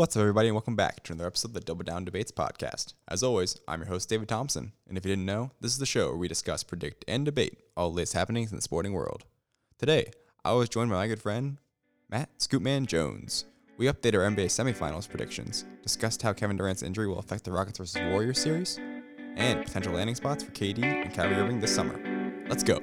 What's up, everybody, and welcome back to another episode of the Double Down Debates podcast. As always, I'm your host, David Thompson, and if you didn't know, this is the show where we discuss, predict, and debate all the latest happenings in the sporting world. Today, I was joined by my good friend, Matt Scoopman Jones. We update our NBA semifinals predictions, discussed how Kevin Durant's injury will affect the Rockets vs. Warriors series, and potential landing spots for KD and Kyrie Irving this summer. Let's go.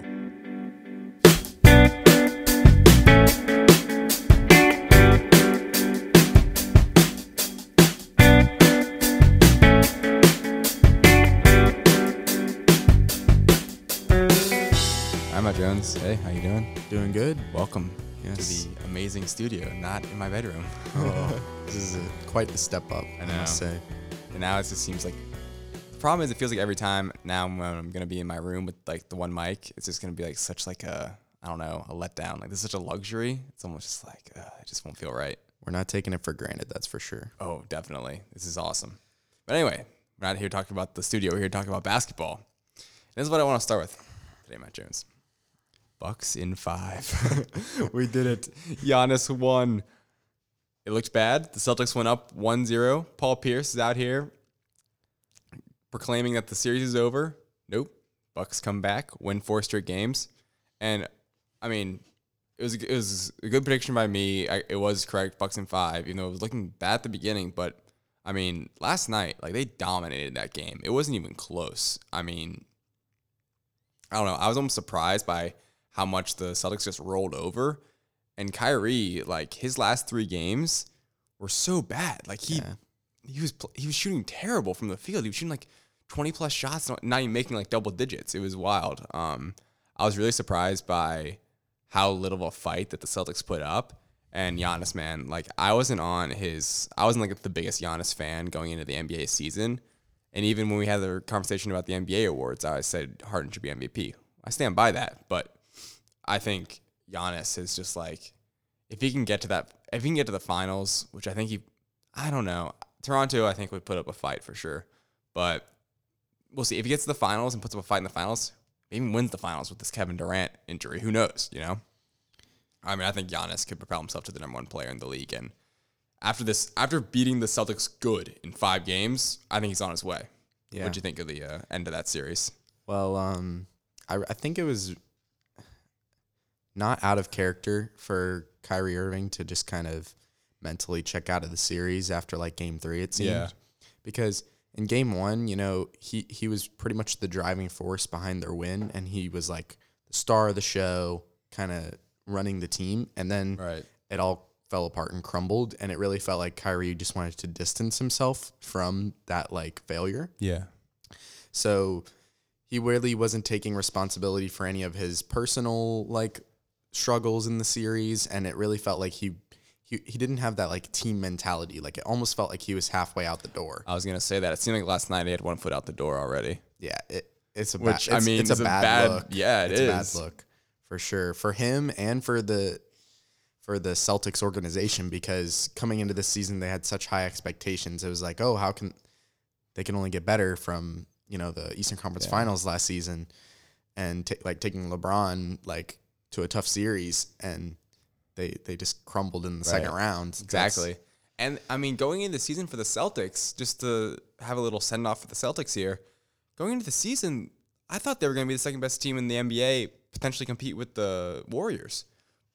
I'm Matt Jones. Hey, how you doing? Doing good. Welcome Yes. to the amazing studio, not in my bedroom. Oh, this is a, quite the step up, I, know. must say. And now it just seems like the problem is it feels like every time now when I'm gonna be in my room with like the one mic, it's just gonna be like such like a I don't know a letdown. Like this is such a luxury. It's almost just like uh, it just won't feel right. We're not taking it for granted, that's for sure. Oh, definitely. This is awesome. But anyway, we're not here talking about the studio. We're here talking about basketball. And this is what I want to start with today, Matt Jones. Bucks in five. we did it. Giannis won. It looked bad. The Celtics went up 1-0. Paul Pierce is out here proclaiming that the series is over. Nope. Bucks come back, win four straight games. And I mean, it was it was a good prediction by me. I, it was correct. Bucks in five, even though it was looking bad at the beginning. But I mean, last night, like they dominated that game. It wasn't even close. I mean, I don't know. I was almost surprised by how much the Celtics just rolled over. And Kyrie, like his last three games were so bad. Like he Yeah. he was pl- he was shooting terrible from the field. He was shooting like 20 plus shots, not, not even making like double digits. It was wild. Um, I was really surprised by how little of a fight that the Celtics put up. And Giannis, man, like I wasn't on his, I wasn't like the biggest Giannis fan going into the NBA season. And even when we had the conversation about the NBA awards, I said Harden should be MVP. I stand by that, but I think Giannis is just like if he can get to that, if he can get to the finals, which I think he, I don't know, Toronto I think would put up a fight for sure, but we'll see if he gets to the finals and puts up a fight in the finals, maybe wins the finals with this Kevin Durant injury. Who knows? You know, I mean, I think Giannis could propel himself to the number one player in the league, and after this, after beating the Celtics good in five games, I think he's on his way. Yeah. What'd you think of the uh, end of that series? Well, um, I, I think it was not out of character for Kyrie Irving to just kind of mentally check out of the series after like game three, it seemed. Yeah. Because in game one, you know, he, he was pretty much the driving force behind their win, and he was like the star of the show, kind of running the team. And then Right. it all fell apart and crumbled and it really felt like Kyrie just wanted to distance himself from that like failure. Yeah. So he really wasn't taking responsibility for any of his personal like struggles in the series and it really felt like he he, he didn't have that like team mentality. Like it almost felt like he was halfway out the door. I was gonna say that. It seemed like last night he had one foot out the door already. Yeah, it, it's a Which, bad, I mean, it's is a a bad, bad- look. yeah, it it's is. a bad look for sure for him and for the for the Celtics organization because coming into this season they had such high expectations. It was like, oh, how can they can only get better from you know the Eastern Conference Yeah. Finals last season and ta like taking LeBron like to a tough series and they they just crumbled in the second Right. round. That's- Exactly. And I mean, going into the season for the Celtics, just to have a little send off for the Celtics here, going into the season, I thought they were going to be the second best team in the NBA, potentially compete with the Warriors.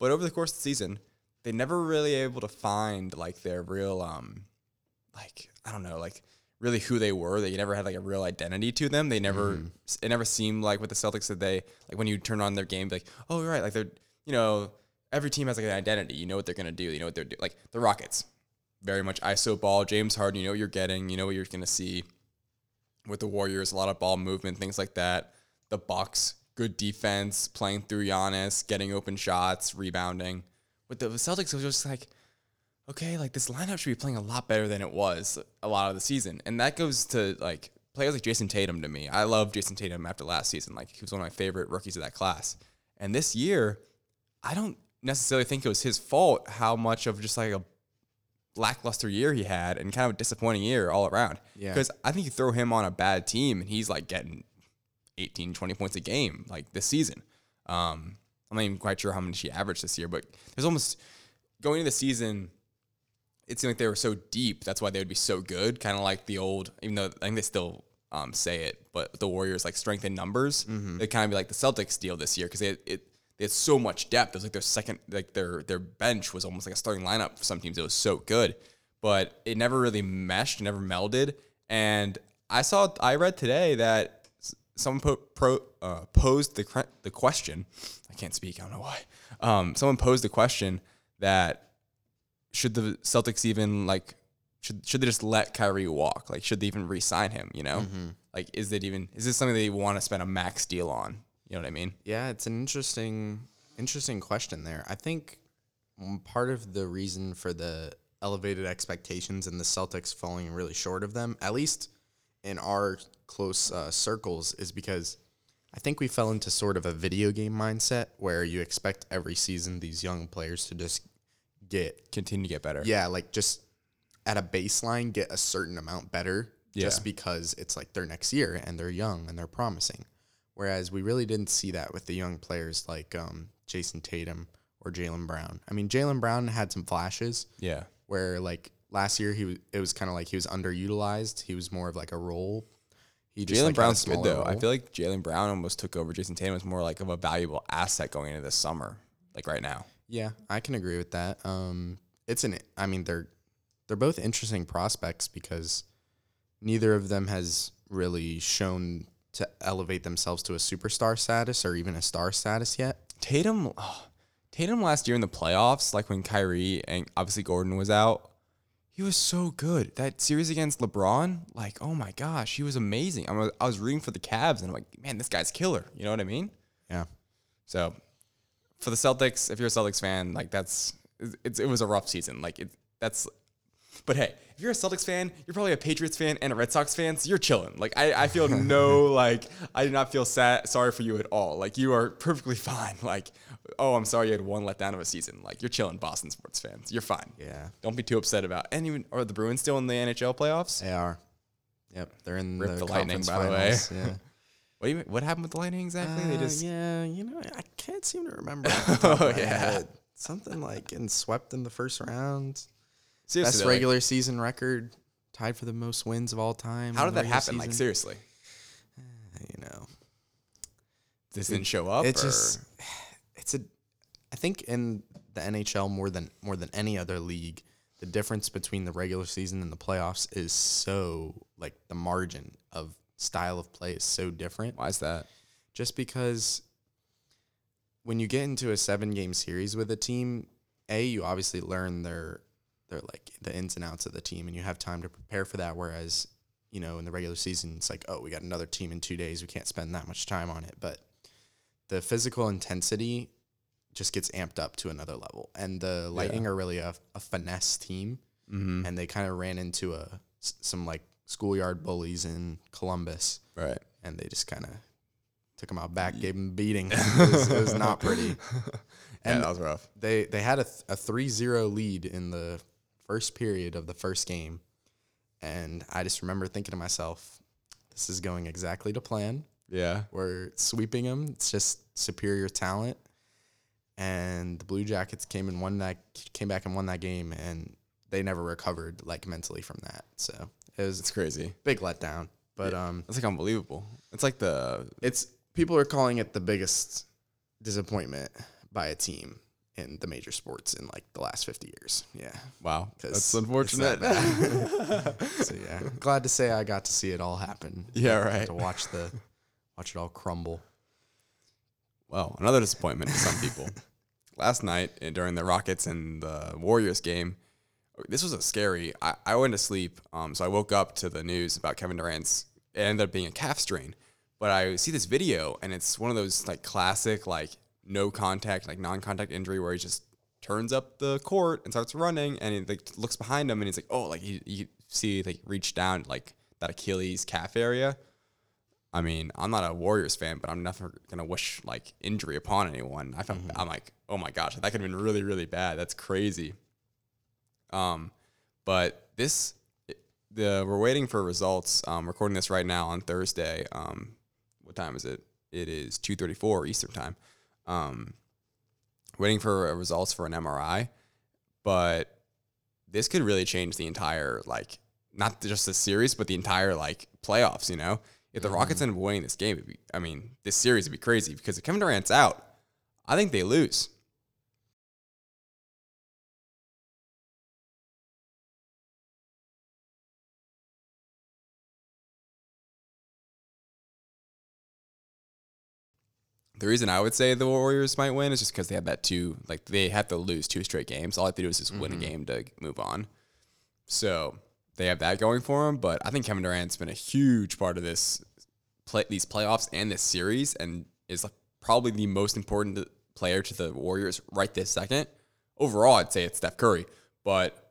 But over the course of the season, they never really able to find like their real, um, like I don't know, like really who they were. They never had like a real identity to them. They never, mm-hmm. it never seemed like with the Celtics that they like when you turn on their game, like oh right, like they're you know every team has like an identity. You know what they're gonna do. You know what they're doing. Like the Rockets, very much ISO ball. James Harden, you know what you're getting. You know what you're gonna see. With the Warriors, a lot of ball movement, things like that. The Bucks, good defense, playing through Giannis, getting open shots, rebounding. With the Celtics, it was just like, okay, like this lineup should be playing a lot better than it was a lot of the season, and that goes to like players like Jayson Tatum to me. I love Jayson Tatum after last season. Like he was one of my favorite rookies of that class, and this year, I don't necessarily think it was his fault how much of just like a lackluster year he had and kind of a disappointing year all around. Yeah. Because I think you throw him on a bad team and he's like getting 18, 20 points a game like this season. Um, I'm not even quite sure how many she averaged this year, but there's almost going into the season, it seemed like they were so deep. That's why they would be so good. Kind of like the old, even though I think they still um, say it, but the Warriors like strength in numbers. It kind of be like the Celtics deal this year because they it they had so much depth. It was like their second, like their their bench was almost like a starting lineup for some teams. It was so good, but it never really meshed, never melded. And I saw, I read today that someone po- pro, uh, posed the cre- the question. I can't speak. I don't know why. Um, someone posed the question that should the Celtics even like should should they just let Kyrie walk? Like should they even re-sign him? You know, like is it even is this something they want to spend a max deal on? You know what I mean? Yeah, it's an interesting interesting question there. I think part of the reason for the elevated expectations and the Celtics falling really short of them, at least in our close uh, circles, is because I think we fell into sort of a video game mindset where you expect every season these young players to just get Continue to get better. yeah, like just at a baseline get a certain amount better yeah. just because it's like their next year and they're young and they're promising. Whereas we really didn't see that with the young players like um, Jayson Tatum or Jaylen Brown. I mean, Jaylen Brown had some flashes Yeah. where like last year he was it was kind of like he was underutilized. He was more of like a role. He Jalen like, Brown's good though. I feel like Jaylen Brown almost took over Jayson Tatum as more like of a valuable asset going into this summer, like right now. Yeah, I can agree with that. Um, it's an. I mean, they're they're both interesting prospects because neither of them has really shown to elevate themselves to a superstar status or even a star status yet. Tatum, oh, Tatum last year in the playoffs, like when Kyrie and obviously Gordon was out, he was so good. That series against LeBron, like oh my gosh, he was amazing. I was, I was rooting for the Cavs, and I'm like, man, this guy's killer. You know what I mean? Yeah, So for the Celtics, if you're a Celtics fan, like that's it's, it was a rough season. Like it that's but hey, if you're a Celtics fan, you're probably a Patriots fan and a Red Sox fan, so you're chilling. Like I, I feel no like I do not feel sad sorry for you at all. Like you are perfectly fine. Like, oh, I'm sorry you had one letdown of a season. Like you're chilling, Boston sports fans. You're fine. yeah, Don't be too upset about and even are the Bruins still in the NHL playoffs? they are. Yep, they're in Rip the, the Lightning, by the way. Yeah. What you what happened with the Lightning exactly? they Uh, just yeah, you know, I can't seem to remember. off the top of Oh, yeah. head. something like getting swept in the first round. seriously, Best though, like, regular season record, tied for the most wins of all time. how did that regular happen? Like season. seriously. you know, This didn't show up. it's just it's a I think in the NHL more than more than any other league, the difference between the regular season and the playoffs is so like the margin of style of play is so different. why is that? Just because when you get into a seven game series with a team, A, you obviously learn their their like the ins and outs of the team and you have time to prepare for that. Whereas, you know, in the regular season it's like, oh, we got another team in two days. We can't spend that much time on it. But the physical intensity just gets amped up to another level. And the Lightning are really a, a finesse team. Mm-hmm. And they kind of ran into a some like schoolyard bullies in Columbus, Right. and they just kind of took them out back, gave them a beating. It was, it was not pretty. Yeah, And that was rough. they they had a, th- a 3-0 lead in the first period of the first game. And I just remember thinking to myself, this is going exactly to plan. Yeah. We're sweeping them. It's just superior talent. And the Blue Jackets came and won that came back and won that game and they never recovered like mentally from that. So it was It's crazy. big letdown. But um It's like unbelievable. It's like the it's people are calling it the biggest disappointment by a team in the major sports in like the last 50 years. Yeah. Wow. That's unfortunate. that so yeah, glad to say I got to see it all happen. Yeah, right. To watch the watch it all crumble. well, another disappointment to some people. Last night uh, during the Rockets and the Warriors game, this was a scary. I, I went to sleep, um, so I woke up to the news about Kevin Durant's. It ended up being a calf strain, but I see this video and it's one of those like classic like no contact like non-contact injury where he just turns up the court and starts running and he like looks behind him and he's like oh like you, you see like reach down like that Achilles calf area. I mean, I'm not a Warriors fan, but I'm never gonna wish like injury upon anyone. I felt I'm like, oh my gosh, that could have been really, really bad. That's crazy. Um, but this, the we're waiting for results. Um, recording this right now on Thursday. Um, what time is it? It is 2:34 Eastern time. Um, waiting for results for an MRI, but this could really change the entire like not just the series, but the entire like playoffs. You know, if the Rockets end up winning this game, it'd be, I mean, this series would be crazy because if Kevin Durant's out, I think they lose. The reason I would say the Warriors might win is just because they have that two, like they have to lose two straight games. All they have to do is just win a mm-hmm. game to move on. So they have that going for them. But I think Kevin Durant's been a huge part of this play, these playoffs and this series, and is probably the most important player to the Warriors right this second. Overall, I'd say it's Steph Curry, but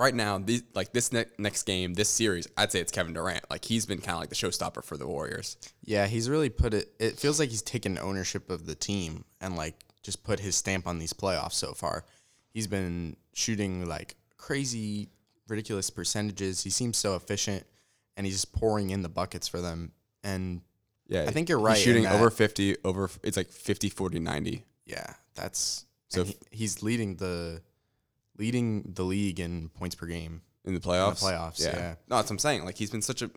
right now, these, like this ne- next game, this series, I'd say it's Kevin Durant. Like he's been kind of like the showstopper for the Warriors. Yeah, he's really put it. It feels like he's taken ownership of the team and like just put his stamp on these playoffs so far. He's been shooting like crazy, ridiculous percentages. He seems so efficient, and he's just pouring in the buckets for them. And Yeah, I think you're right in shooting over 50, over it's like 50, 40, 90. yeah, that's So so he, he's leading the leading the league in points per game. in the playoffs. playoffs, yeah. No, that's what I'm saying. Like he's been such a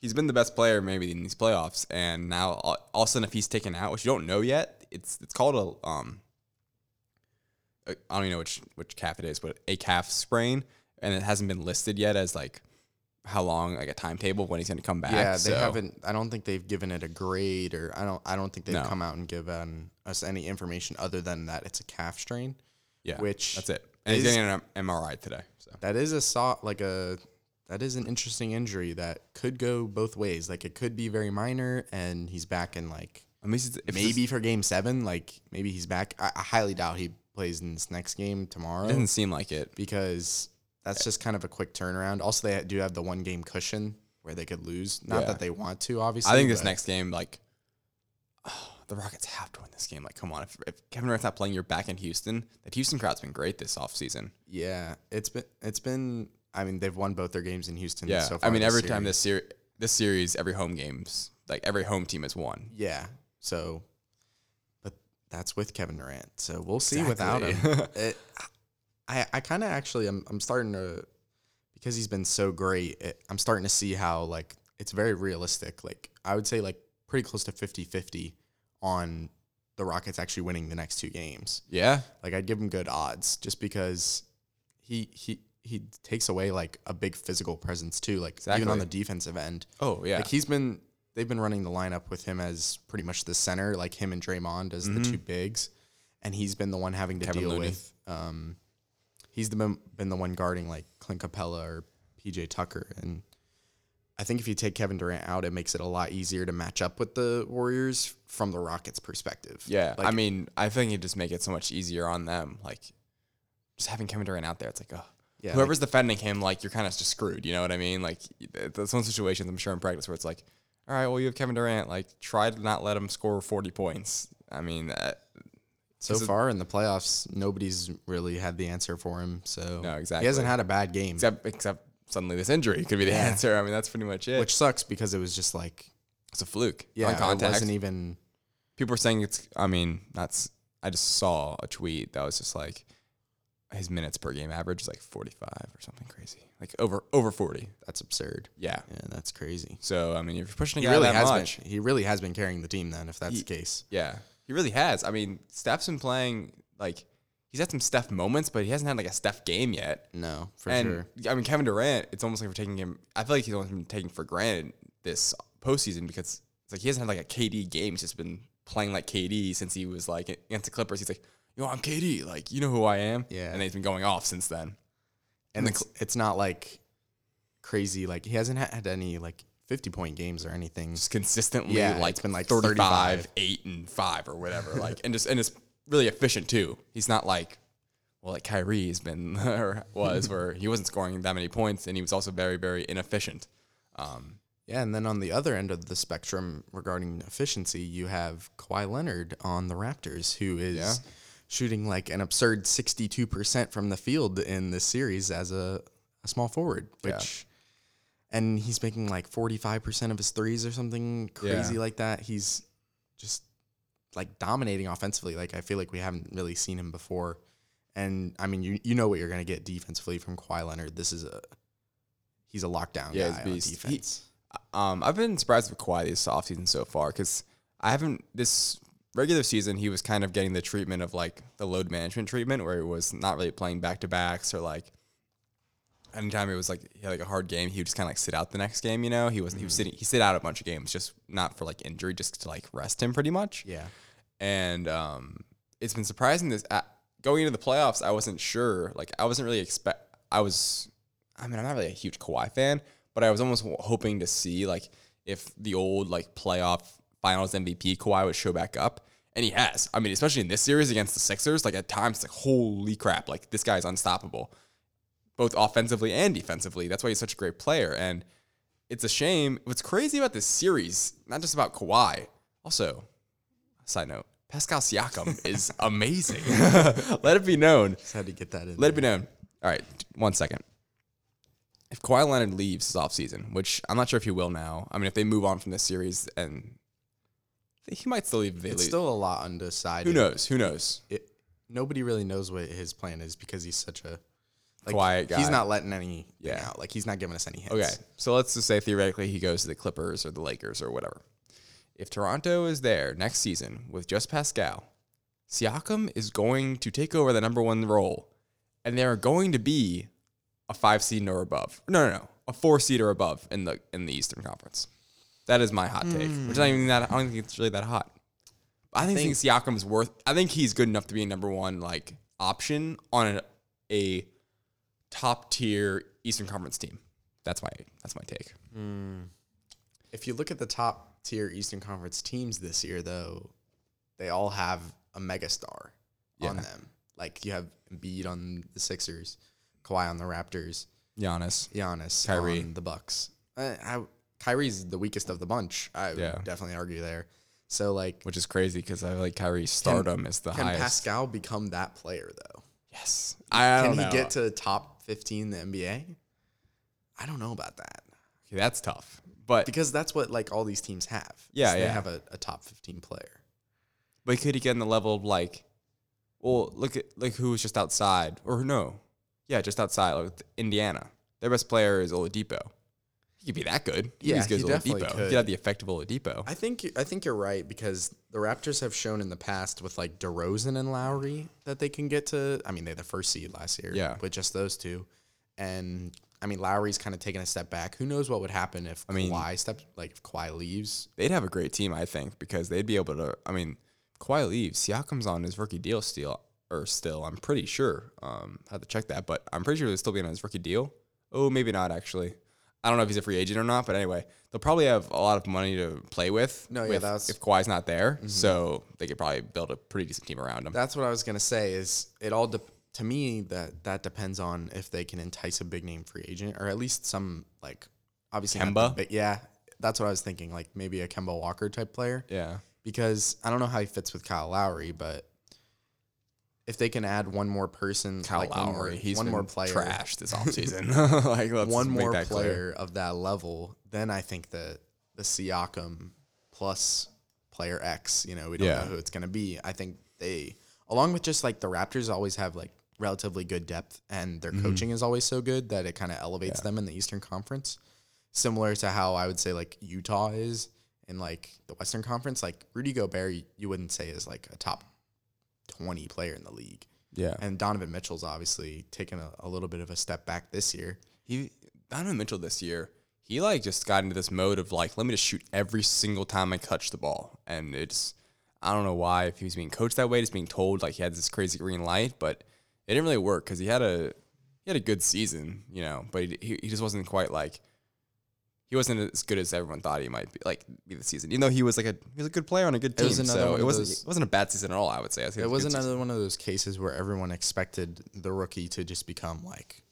he's been the best player maybe in these playoffs, and now all, all of a sudden if he's taken out, which you don't know yet, it's it's called a um. I I don't even know which which calf it is, but a calf sprain, and it hasn't been listed yet as like how long, like a timetable when he's going to come back. Yeah, they so- haven't. I don't think they've given it a grade, or I don't. I don't think they've No. come out and given us any information other than that it's a calf strain. Yeah, which that's it. And he's getting an MRI today. So That is a saw like a that is an interesting injury that could go both ways. Like it could be very minor, and he's back in like I mean, if this- maybe for game seven. Like maybe he's back. I, I highly doubt he plays in this next game tomorrow. it doesn't seem like it. because that's just kind of a quick turnaround. Also, they do have the one game cushion where they could lose. Not Yeah. that they want to, obviously. I think this next game, like, the Rockets have to win this game. Like, come on. If, if Kevin Durant's not playing, you're back in Houston. That Houston crowd's been great this offseason. Yeah, it's been it's been. I mean, they've won both their games in Houston. Yeah. so far I mean, every time this series, this series, every home games, like every home team has won. Yeah. So, but that's with Kevin Durant. So we'll see without him. It, I I kind of actually I'm I'm starting to because he's been so great. It, I'm starting to see how like it's very realistic. Like I would say like pretty close to 50-50 on the Rockets actually winning the next two games. Yeah. Like I'd give him good odds just because he he he takes away like a big physical presence too. Like even on the defensive end. Oh, yeah. Like he's been they've been running the lineup with him as pretty much the center, like him and Draymond as the two bigs, and he's been the one having to Mm-hmm. Kevin deal Looney. with. Um, he's the been, been the one guarding like Clint Capela or PJ Tucker, and I think if you take Kevin Durant out, it makes it a lot easier to match up with the Warriors from the Rockets' perspective. yeah. Like, I mean, I think it just make it so much easier on them. Like, just having Kevin Durant out there, it's like, oh, yeah, whoever's defending him, like, you're kind of just screwed. You know what I mean? Like, there's some situations, I'm sure, in practice where it's like, all right, well, you have Kevin Durant. Like, try to not let him score 40 points. I mean, uh, so far in the playoffs, nobody's really had the answer for him. So No, exactly. He hasn't had a bad game, except except suddenly this injury could be the Yeah. answer. I mean, that's pretty much it. which sucks because it was just like it's a fluke. yeah, it wasn't even. People are saying it's. I mean, that's. I just saw a tweet that was just like his minutes per game average is like 45 or something crazy, like over over 40. That's absurd. Yeah. Yeah, that's crazy. So I mean, if you're pushing a He guy really that has much, been. He really has been carrying the team. Then, if that's He- the case, yeah, he really has. I mean, Steph's been playing like he's had some Steph moments, but he hasn't had like a Steph game yet. no, for and sure. I mean, Kevin Durant, it's almost like we're taking him. I feel like he's almost been taken for granted this postseason because it's like he hasn't had like a KD game. He's just been playing like KD since he was like against the Clippers. He's like, yo, I'm KD. Like, you know who I am. Yeah. And he's been going off since then. And the it's it's not like crazy. Like he hasn't had any like fifty point games or anything. Just consistently, Yeah, like it's been, like, 35, 35. 8, and 5 or whatever. like, and just, and it's really efficient too. He's not like, well, like Kyrie's been or was, where he wasn't scoring that many points and he was also very, very inefficient. Um, Yeah, and then on the other end of the spectrum regarding efficiency, you have Kawhi Leonard on the Raptors, who is Yeah. shooting like an absurd sixty-two percent from the field in this series as a, a small forward, Yeah. which. And he's making like forty-five percent of his threes or something crazy Yeah. like that. He's just like dominating offensively. Like I feel like we haven't really seen him before, And I mean, you you know what you're going to get defensively from Kawhi Leonard. This is a he's a lockdown Yeah, guy on beast. He- defense. Um, I've been surprised with Kawhi this offseason so far because I haven't this regular season he was kind of getting the treatment of like the load management treatment where he was not really playing back to backs or like anytime it was like he had like a hard game he would just kind of like sit out the next game you know he was he was sitting he sit out a bunch of games just not for like injury just to like rest him pretty much yeah. and um, it's been surprising this uh, going into the playoffs. I wasn't sure, like I wasn't really expect. I was, I mean, I'm not really a huge Kawhi fan, but I was almost hoping to see like if the old like playoff Finals MVP Kawhi would show back up, and he has. I mean, especially in this series against the Sixers, like at times, like holy crap, like this guy's unstoppable, both offensively and defensively. That's why he's such a great player, and it's a shame. What's crazy about this series, not just about Kawhi, also Side note: Pascal Siakam is amazing. Let it be known. Just had to get that in. Let it be known. All right, one second. If Kawhi Leonard leaves his offseason, which I'm not sure if he will now. I mean, if they move on from this series, and he might still leave. It's leave. still a lot undecided. Who knows? Who knows? It, nobody really knows what his plan is because he's such a like, Quiet guy. He's not letting any Yeah. out. Like he's not giving us any hints. Okay, so let's just say theoretically he goes to the Clippers or the Lakers or whatever. If Toronto is there next season with just Pascal, Siakam is going to take over the number one role, and they are going to be a five seed or above. No, no, no, a four seed or above in the in the Eastern Conference. That is my hot take, hmm. which is not even that. I don't think it's really that hot. I think, think Siakam is worth. I think he's good enough to be a number one like option on a, a top tier Eastern Conference team. That's my that's my take. Hmm. If you look at the top tier Eastern Conference teams this year, though, they all have a megastar on them. Like you have Embiid on the Sixers, Kawhi on the Raptors, Giannis. Giannis Kyrie. on the Bucks. I, I, Kyrie's the weakest of the bunch. I Yeah. would definitely argue there. So like, which is crazy because I like Kyrie's stardom is the can highest. Can Pascal become that player though? yes, I Can don't he know. get to top fifteen in the NBA? I don't know about that Okay, that's tough, but because that's what like all these teams have. Yeah, they have a, a top fifteen player. but could he get in the level of like, well, look at like who was just outside or no, yeah, just outside like Indiana. Their best player is Oladipo. He could be that good. Yeah, as good he as definitely Oladipo. He could. could have the effect of Oladipo. I think I think you're right because the Raptors have shown in the past with like DeRozan and Lowry that they can get to. I mean, they're the first seed last year, Yeah. with just those two, and I mean Lowry's kind of taking a step back. Who knows what would happen if I mean- Kawhi steps like if Kawhi leaves? They'd have a great team, I think, because they'd be able to. I mean, Kawhi leaves. Siakam's on his rookie deal still, or still. I'm pretty sure. Um, I have to check that, but I'm pretty sure he'll still be on his rookie deal. Oh, maybe not actually. I don't know if he's a free agent or not, but anyway, they'll probably have a lot of money to play with. No, yeah, with- that's- if Kawhi's not there, mm-hmm. so they could probably build a pretty decent team around him. That's what I was gonna say. Is it all de- to me that that depends on if they can entice a big name free agent or at least some like obviously not the Kemba? big- yeah, that's what I was thinking. Like maybe a Kemba Walker type player. yeah, because I don't know how he fits with Kyle Lowry, but if they can add one more person, Kyle like one more, he's one more player, trash this offseason. like let's one make more that clear. player of that level, then I think that the Siakam plus player X, you know, we don't Yeah. know who it's gonna be. I think they, along with just like the Raptors, always have like relatively good depth, and their coaching is always so good that it kind of elevates Mm-hmm. Yeah. them in the Eastern Conference. Similar to how I would say like Utah is in like the Western Conference. Like Rudy Gobert, you wouldn't say is like a top twenty player in the league, Yeah, and Donovan Mitchell's obviously taken a, a little bit of a step back this year. he Donovan Mitchell this year, he like just got into this mode of like, let me just shoot every single time I touch the ball, and it's I don't know why if he was being coached that way, just being told like he had this crazy green light, but it didn't really work because he had a he had a good season, you know, but he, he he just wasn't quite like he wasn't as good as everyone thought he might be like be the season. Even though he was like a he was a good player on a good team, was another so it wasn't those- it wasn't a bad season at all. I would say I think It a was good season. another one of those cases where everyone expected the rookie to just become like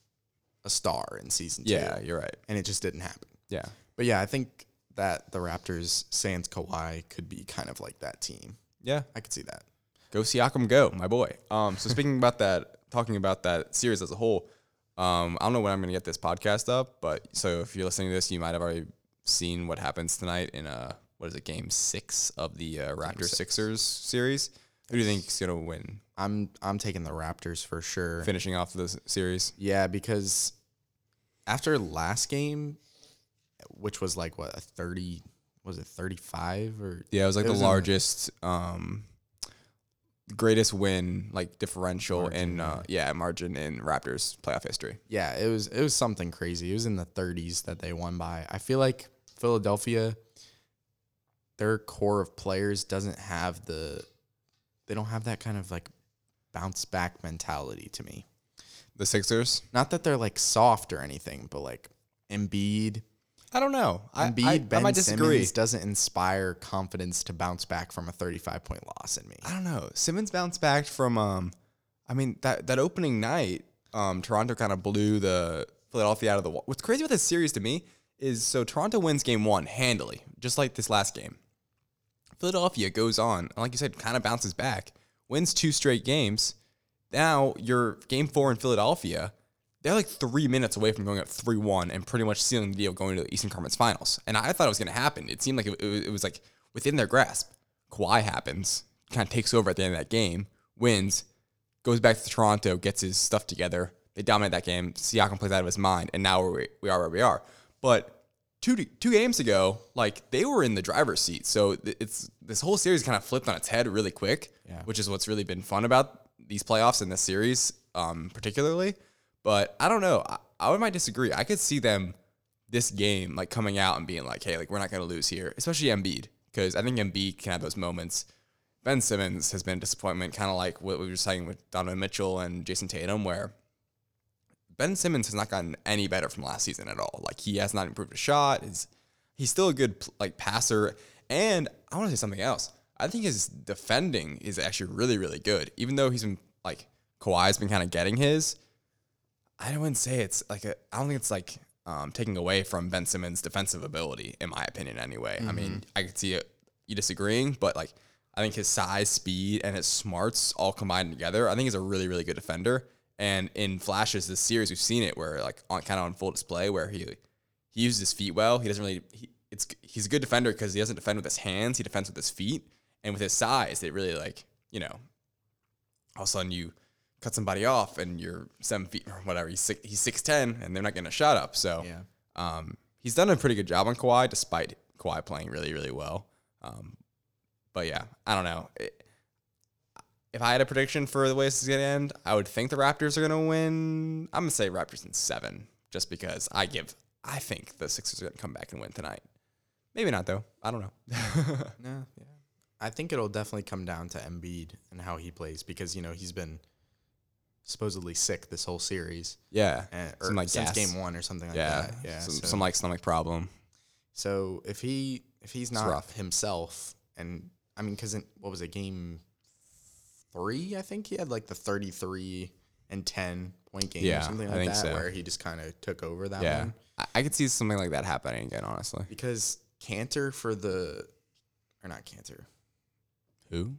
a star in season two. Yeah, you're right. And it just didn't happen. Yeah, But yeah, I think that the Raptors, Sans Kawhi, could be kind of like that team. yeah. I could see that. Go Siakam, go, my boy. Um, so speaking about that, talking about that series as a whole, um, I don't know when I'm gonna get this podcast up, but so if you're listening to this, you might have already seen what happens tonight in uh, what is it, Game Six of the uh, Raptors six. Sixers series. Who do you think is gonna win? I'm I'm taking the Raptors for sure. finishing off the series. Yeah, because after last game, which was like what a thirty was it thirty five or Yeah, it was like It the was the- largest, um, greatest win like differential Margin, in uh, yeah margin in Raptors playoff history. yeah, it was it was something crazy. It was in the thirties that they won by. I feel like Philadelphia, their core of players doesn't have the, they don't have that kind of like bounce back mentality to me. The Sixers. Not that they're like soft or anything, but like Embiid, I don't know. I, Embiid, I, I Ben might disagree. Simmons doesn't inspire confidence to bounce back from a 35 point loss in me. I don't know. Simmons bounced back from um I mean that that opening night, um Toronto kind of blew the Philadelphia out of the wall. What's crazy about this series to me is so Toronto wins game 1 handily, just like this last game. Philadelphia goes on, and like you said, kind of bounces back, wins two straight games. Now you're game 4 in Philadelphia. They're like three minutes away from going up 3 1 and pretty much sealing the deal going to the Eastern Conference Finals. And I thought it was going to happen. It seemed like it, it, was, like within their grasp. Kawhi happens, kind of takes over at the end of that game, wins, goes back to Toronto, gets his stuff together. They dominate that game. Siakam plays out of his mind, and now we we are where we are. But two two games ago, like they were in the driver's seat. So it's this whole series kind of flipped on its head really quick, Yeah. which is what's really been fun about these playoffs and this series, um, particularly. But I don't know. I, I might disagree. I could see them this game like coming out and being like, "Hey, like we're not going to lose here," especially Embiid, because I think Embiid can have those moments. Ben Simmons has been a disappointment, kind of like what we were saying with Donovan Mitchell and Jayson Tatum, where Ben Simmons has not gotten any better from last season at all. Like he has not improved a shot. He's he's still a good like passer, and I want to say something else. I think his defending is actually really really good, even though he's been like Kawhi's been kind of getting his. I wouldn't say it's like a. I don't think it's like um, taking away from Ben Simmons' defensive ability, in my opinion. Anyway, I mean, I could see it, you disagreeing, but like I think his size, speed, and his smarts all combined together, I think he's a really really good defender. And in flashes this series, we've seen it where like on kind of on full display where he he uses his feet well. He doesn't really. He, it's he's a good defender because he doesn't defend with his hands. He defends with his feet, and with his size, it really like you know. All of a sudden, you cut somebody off, and you're seven feet or whatever. He's six, he's six ten, and they're not getting a shot up. So Yeah. um, he's done a pretty good job on Kawhi, despite Kawhi playing really really well. Um, but yeah, I don't know. It, if I had a prediction for the way this is gonna end, I would think the Raptors are gonna win. I'm gonna say Raptors in seven, just because I give. I think the Sixers are gonna come back and win tonight. Maybe not though. I don't know. No, yeah. I think it'll definitely come down to Embiid and how he plays because you know he's been supposedly sick this whole series, yeah, and, or Some, like, since gas. game one or something like yeah, that. Yeah, Some, so, some like stomach problem. so if he if he's not himself, and I mean, because what was it, game three? I think he had like the thirty three and ten point game Yeah, or something like that, so. where he just kind of took over that Yeah, one. I, I could see something like that happening again. Honestly, Because Kanter for the or not Kanter. who?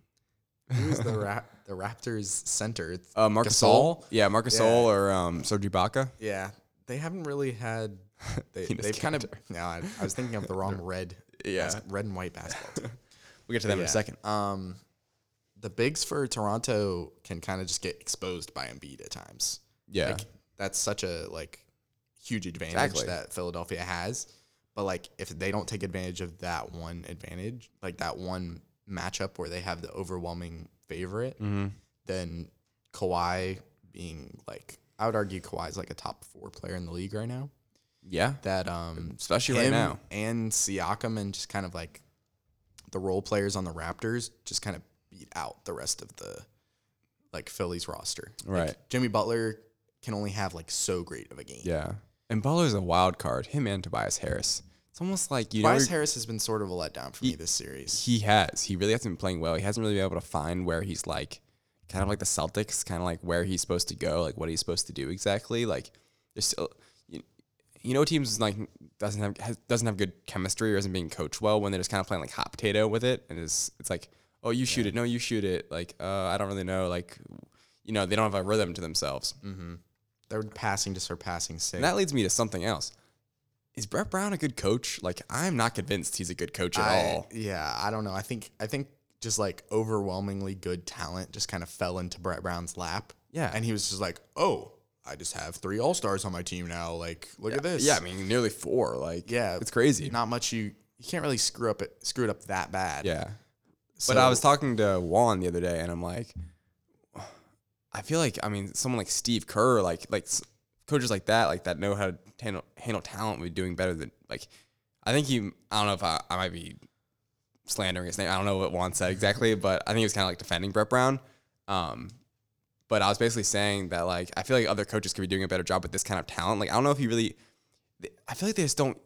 Who's the rap the Raptors center? Uh, Marcus Gasol? Yeah, Marcus Yeah. Gasol or um, Serge Ibaka. Yeah, they haven't really had. They they've kind of. No, I, I was thinking of the wrong red. Yeah. bas- red and white basketball. team. We'll get to them in a second. Um, the bigs for Toronto can kind of just get exposed by Embiid at times. Yeah, Like that's such a like huge advantage Exactly. that Philadelphia has. But like if they don't take advantage of that one advantage, like that one matchup where they have the overwhelming favorite, mm-hmm. then Kawhi being like I would argue Kawhi's like a top four player in the league right now. yeah, That um especially right now. and Siakam and just kind of like the role players on the Raptors just kind of beat out the rest of the like Phillies roster. Like, Right. Jimmy Butler can only have like so great of a game. Yeah, and Butler's a wild card. Him and Tobias Harris. It's almost like you know Harris has been sort of a letdown for me this series. he has. He really hasn't been playing well. He hasn't really been able to find where he's like, kind of like the Celtics, kind of like where he's supposed to go, like what he's supposed to do exactly. Like, there's still, you, you know, teams like doesn't have has, doesn't have good chemistry or isn't being coached well when they're just kind of playing like hot potato with it, and it's it's like, oh, you shoot it, no, you shoot it. Like, uh, I don't really know. Like, you know, they don't have a rhythm to themselves. Mm-hmm. They're passing to surpassing sake. And that leads me to something else. Is Brett Brown a good coach? Like, I'm not convinced he's a good coach at I- all. Yeah, I don't know. I think I think just like overwhelmingly good talent just kind of fell into Brett Brown's lap. Yeah. And he was just like, oh, I just have three all stars on my team now. Like, look at this. Yeah, I mean nearly four. Like yeah, it's crazy. Not much you you can't really screw up it screw it up that bad. Yeah. So, But I was talking to Juan the other day, and I'm like, I feel like I mean someone like Steve Kerr, like like coaches like that, like that know how to handle, handle talent, would be doing better than like. I think he. I don't know if I, I might be slandering his name. I don't know what Juan said exactly, but I think he was kind of like defending Brett Brown. Um, but I was basically saying that like I feel like other coaches could be doing a better job with this kind of talent. Like I don't know if he really. I feel like they just don't.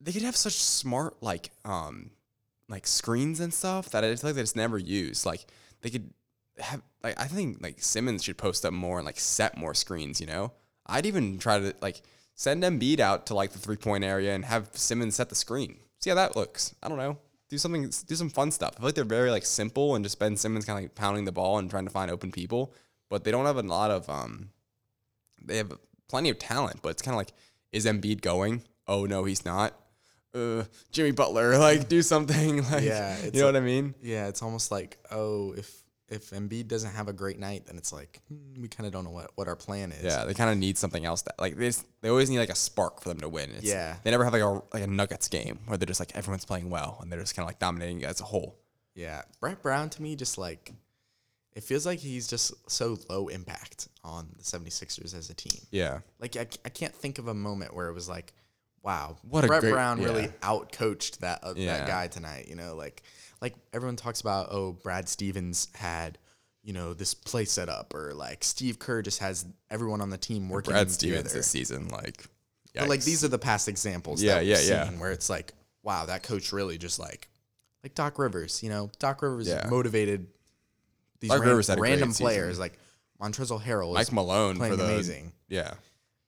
They could have such smart like um like screens and stuff that I just feel like they just never use. Like they could have like I think like Simmons should post up more and like set more screens. You know, I'd even try to like send Embiid out to like the three point area and have Simmons set the screen. See how that looks. I don't know. Do something. Do some fun stuff. I feel like they're very like simple and just Ben Simmons kind of like pounding the ball and trying to find open people, but they don't have a lot of um. They have plenty of talent, but it's kind of like, is Embiid going? Oh no, he's not. Uh, Jimmy Butler, like do something. Like, Yeah, you know like- what I mean. Yeah, it's almost like, oh, if if Embiid doesn't have a great night, then it's like hmm, we kind of don't know what, what our plan is. Yeah, they kind of need something else. That like they just, they always need like a spark for them to win. It's, Yeah. they never have like a like a Nuggets game where they're just like everyone's playing well and they're just kind of like dominating as a whole. Yeah. Brett Brown to me just like it feels like he's just so low impact on the 76ers as a team. Yeah, Like I, I can't think of a moment where it was like, wow, What a Brett great- Brown really yeah. out coached that uh, Yeah. that guy tonight. You know, like like everyone talks about, oh, Brad Stevens had you know this play set up, or like Steve Kerr just has everyone on the team working Brad together. Stevens this season, like, But like these are the past examples. Yeah, that we've yeah, yeah. seen Where it's like, wow, that coach really just like, like Doc Rivers. You know, Doc Rivers Yeah. motivated these Doc ran- Rivers had random season. players like Montrezl Harrell. Mike is Malone playing for the amazing. Yeah,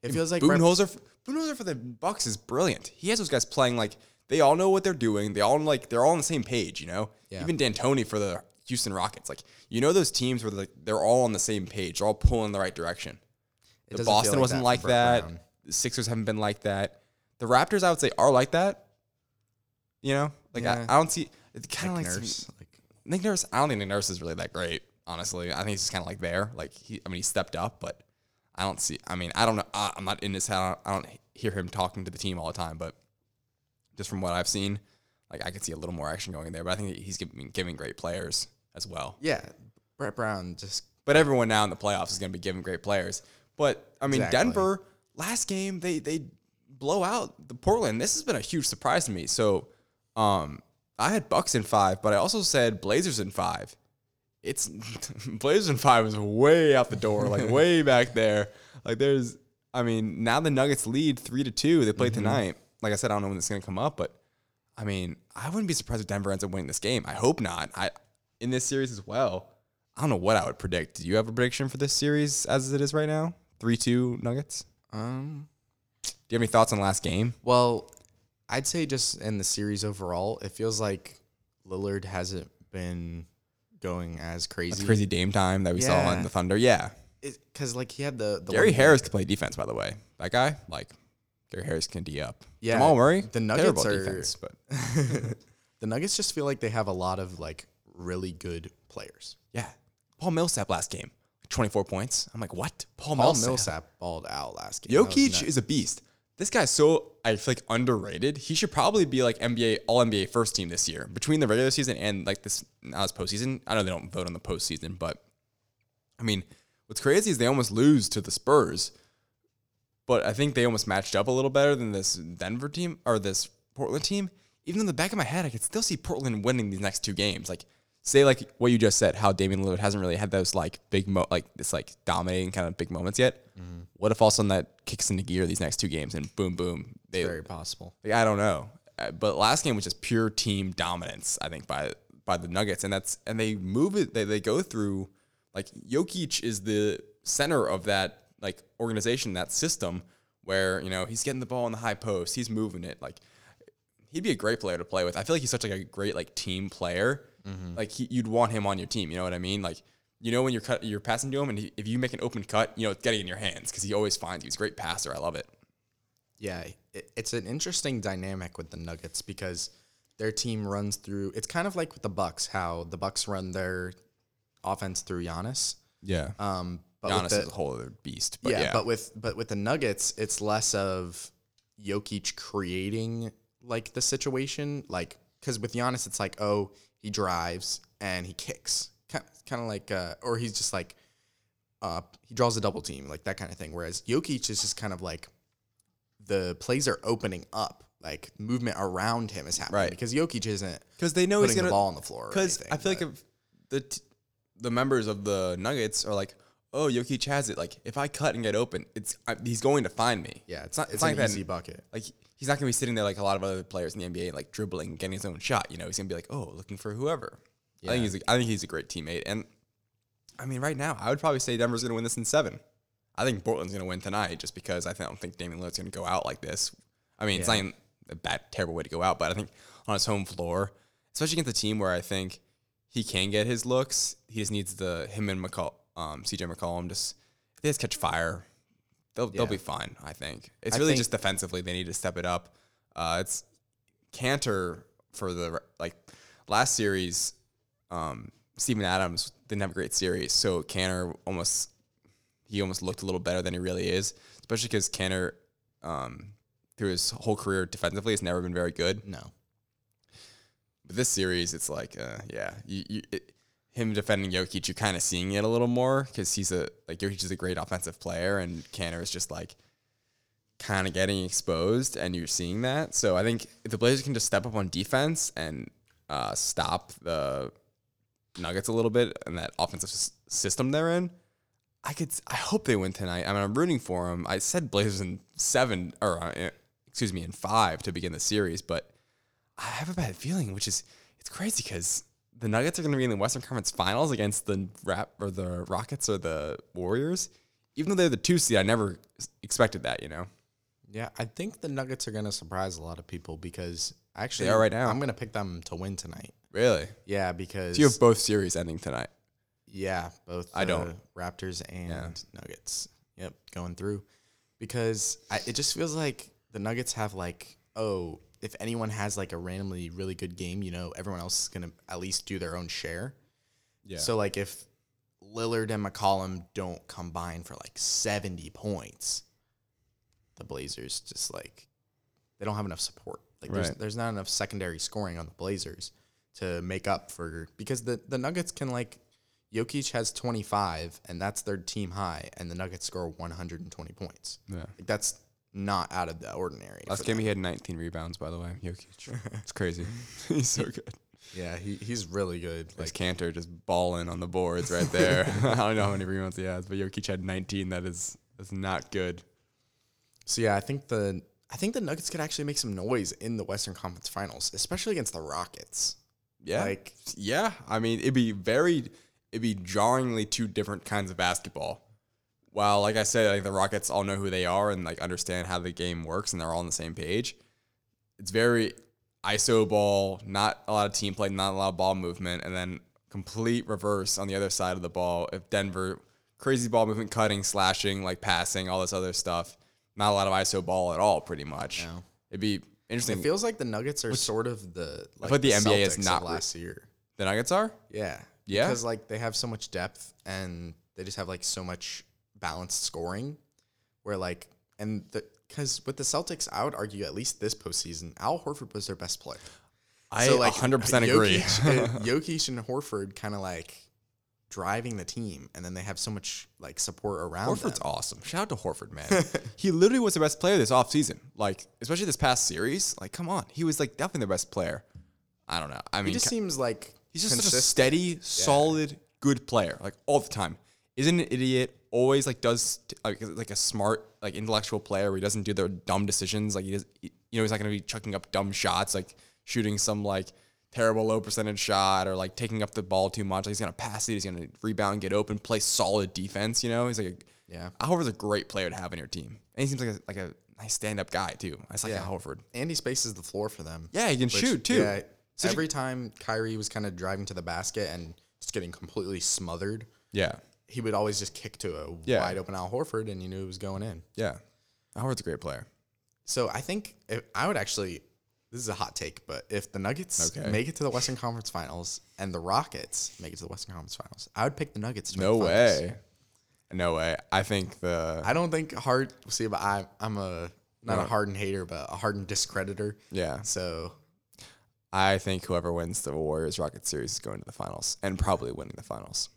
It feels like Budenholzer, Budenholzer for the Bucks is brilliant. He has those guys playing like they all know what they're doing. They all like they're all on the same page. You know, Yeah. even D'Antoni for the Houston Rockets. Like you know those teams where like they're all on the same page. They're all pulling in the right direction. It The Boston like wasn't that like that. Brown. The Sixers haven't been like that. The Raptors, I would say, are like that. You know, like Yeah. I, I don't see. It kind of like some- like Nick Nurse. I don't think Nick Nurse is really that great. Honestly, I think he's just kind of like there. Like he, I mean, he stepped up, but I don't see. I mean, I don't know. I, I'm not in his head. I don't, I don't hear him talking to the team all the time, but just from what I've seen, like I could see a little more action going there. But I think he's giving, giving great players as well. yeah, Brett Brown just But everyone now in the playoffs is going to be giving great players. But I mean, Exactly. Denver last game they they blow out the Portland. This has been a huge surprise to me. So, um, I had Bucks in five, but I also said Blazers in five. It's Blazers in five is way out the door, like way back there. Like there's, I mean, now the Nuggets lead three to two. They play tonight. Like I said, I don't know when this is going to come up, but I mean, I wouldn't be surprised if Denver ends up winning this game. I hope not. I in this series as well. I don't know what I would predict. Do you have a prediction for this series as it is right now? Three two Nuggets. um. Do you have any thoughts on last game? Well, I'd say just in the series overall, it feels like Lillard hasn't been going as crazy. That's crazy Dame time that we saw Yeah. in the Thunder. Yeah, because like he had the, the Gary Harris can play defense. By the way, that guy like Gary Harris can D up. Yeah, Jamal Murray. the Nuggets terrible are- defense, but the Nuggets just feel like they have a lot of like really good players. yeah, Paul Millsap last game, twenty four points. I'm like, what? Paul, Paul Millsap. Millsap balled out last game. That was Jokic nuts. is a beast. This guy's so I feel like underrated. He should probably be like NBA All NBA first team this year between the regular season and like this now it's postseason. I know they don't vote on the postseason, but I mean, what's crazy is they almost lose to the Spurs, but I think they almost matched up a little better than this Denver team or this Portland team. Even in the back of my head, I could still see Portland winning these next two games. Like say like what you just said, how Damian Lillard hasn't really had those like big mo like this like dominating kind of big moments yet. What if all of a sudden that kicks into gear these next two games and boom boom they very possible. like, I don't know. Uh, But last game was just pure team dominance, I think, by by the Nuggets. And that's and they move it they, they go through like Jokic is the center of that like organization, that system where, you know, he's getting the ball in the high post, he's moving it. Like he'd be a great player to play with. I feel like he's such like a great like team player. Like he, you'd want him on your team. You know what I mean? Like you know when you're cut, you're passing to him, and he, if you make an open cut, you know it's getting in your hands because he always finds you. He's a great passer. I love it. Yeah, it, it's an interesting dynamic with the Nuggets because their team runs through. It's kind of like with the Bucks, how the Bucks run their offense through Giannis. Yeah. Um, but Giannis the, is a whole other beast. But yeah, yeah, but with but with the Nuggets, it's less of Jokic creating like the situation, like because with Giannis, it's like oh he drives and he kicks, kind of like uh, or he's just like uh he draws a double team, like that kind of thing. Whereas Jokic is just kind of like the plays are opening up, like movement around him is happening Right. because Jokic isn't because they know putting he's gonna the ball on the floor. Because I feel like if the t- the members of the Nuggets are like, oh, Jokic has it. Like if I cut and get open, it's I, he's going to find me. yeah, it's not- it's, it's an like that- easy bucket. Like he's not gonna be sitting there like a lot of other players in the NBA, like dribbling, getting his own shot. You know, he's gonna be like, oh, looking for whoever. I think he's a, I think he's a great teammate, and I mean, right now, I would probably say Denver's gonna win this in seven. I think Portland's gonna win tonight, just because I th- don't think Damian Lillard's gonna go out like this. I mean, it's not a bad, terrible way to go out, but I think on his home floor, especially against a team where I think he can get his looks, he just needs the him and McCall, um, CJ McCollum just if they just catch fire, they'll they'll be fine. I think it's I really think- just defensively they need to step it up. Uh, it's Kanter for the like last series. Um, Steven Adams didn't have a great series, so Kanter almost he almost looked a little better than he really is, especially because Kanter um, through his whole career defensively has never been very good. No, But this series, it's like, uh, yeah, you, you, it, him defending Jokic, you're kind of seeing it a little more because he's a like Jokic is a great offensive player, and Kanter is just like kind of getting exposed, and you're seeing that. So I think if the Blazers can just step up on defense and uh, stop the Nuggets a little bit and that offensive s- system they're in, I could. I hope they win tonight. I mean, I'm rooting for them. I said Blazers in seven, or uh, excuse me, in five to begin the series, but I have a bad feeling, which is it's crazy because the Nuggets are going to be in the Western Conference Finals against the Rap or the Rockets or the Warriors. Even though they're the two seed, I never expected that. You know, Yeah, I think the Nuggets are going to surprise a lot of people because actually, They right now. I'm going to pick them to win tonight. really. Yeah, because So you have both series ending tonight. yeah, both I the don't. Raptors and Yeah. Nuggets. Yep, going through because I, it just feels like the Nuggets have like oh, if anyone has like a randomly really good game, you know, everyone else is going to at least do their own share. Yeah. So like if Lillard and McCollum don't combine for like 70 points, the Blazers just like they don't have enough support. Like there's there's not enough secondary scoring on the Blazers to make up for because the the Nuggets can like Jokic has 25 and that's their team high and the Nuggets score 120 points. yeah. Like that's not out of the ordinary. Last game them. he had 19 rebounds. By the way, Jokic. it's crazy. He's so good. yeah, he, he's really good. Like Like Kanter just balling on the boards right there. I don't know how many rebounds he has, but Jokic had 19. That is that's not good. So yeah, I think the I think the Nuggets could actually make some noise in the Western Conference Finals, especially against the Rockets. Yeah. Like yeah, I mean, it'd be very, it'd be jarringly two different kinds of basketball. While, like I said, like the Rockets all know who they are and like understand how the game works, and they're all on the same page. It's very ISO ball, not a lot of team play, not a lot of ball movement, and then complete reverse on the other side of the ball. If Denver crazy ball movement, cutting, slashing, like passing, all this other stuff, not a lot of ISO ball at all, pretty much. No. It'd be interesting. it feels like the Nuggets are sort of the like like the NBA is Celtics of not last year. the Nuggets are. Yeah. Yeah? Because like they have so much depth and they just have like so much balanced scoring where like and the because with the Celtics, I would argue at least this postseason, Al Horford was their best player. I like 100% agree. Jokic, uh, Jokic and Horford kind of like driving the team, and then they have so much like support around Horford's them. awesome. Shout out to Horford, man. he literally was the best player this offseason. Like, especially this past series. Like, come on. He was like definitely the best player. I don't know. I mean, He just ca- seems like he's just such a consistent. steady, solid, good player. Like all the time. Isn't an idiot. Always like does like like a smart like intellectual player where he doesn't do their dumb decisions. Like he does, you know, he's not gonna be chucking up dumb shots like shooting some like terrible low percentage shot or like taking up the ball too much. Like he's gonna pass it. He's gonna rebound, get open, play solid defense. You know, he's like a, Yeah. Al Horford's a great player to have in your team, and he seems like a, like a nice stand up guy too. I like Yeah. Al Horford. and he spaces the floor for them. Yeah, he can Which, shoot too. Yeah, a- every time Kyrie was kind of driving to the basket and just getting completely smothered, yeah, he would always just kick to a Yeah. wide open Al Horford, and you knew it was going in. yeah. Al Horford's a great player. So I think if, I would actually. this is a hot take, but if the Nuggets Okay. make it to the Western Conference Finals and the Rockets make it to the Western Conference Finals, I would pick the Nuggets. No the way. No way. I think the I don't think hard. See, but I, I'm a not No. a Harden hater, but a Harden discreditor. yeah. So I think whoever wins the Warriors Rockets series is going to the finals and probably winning the finals.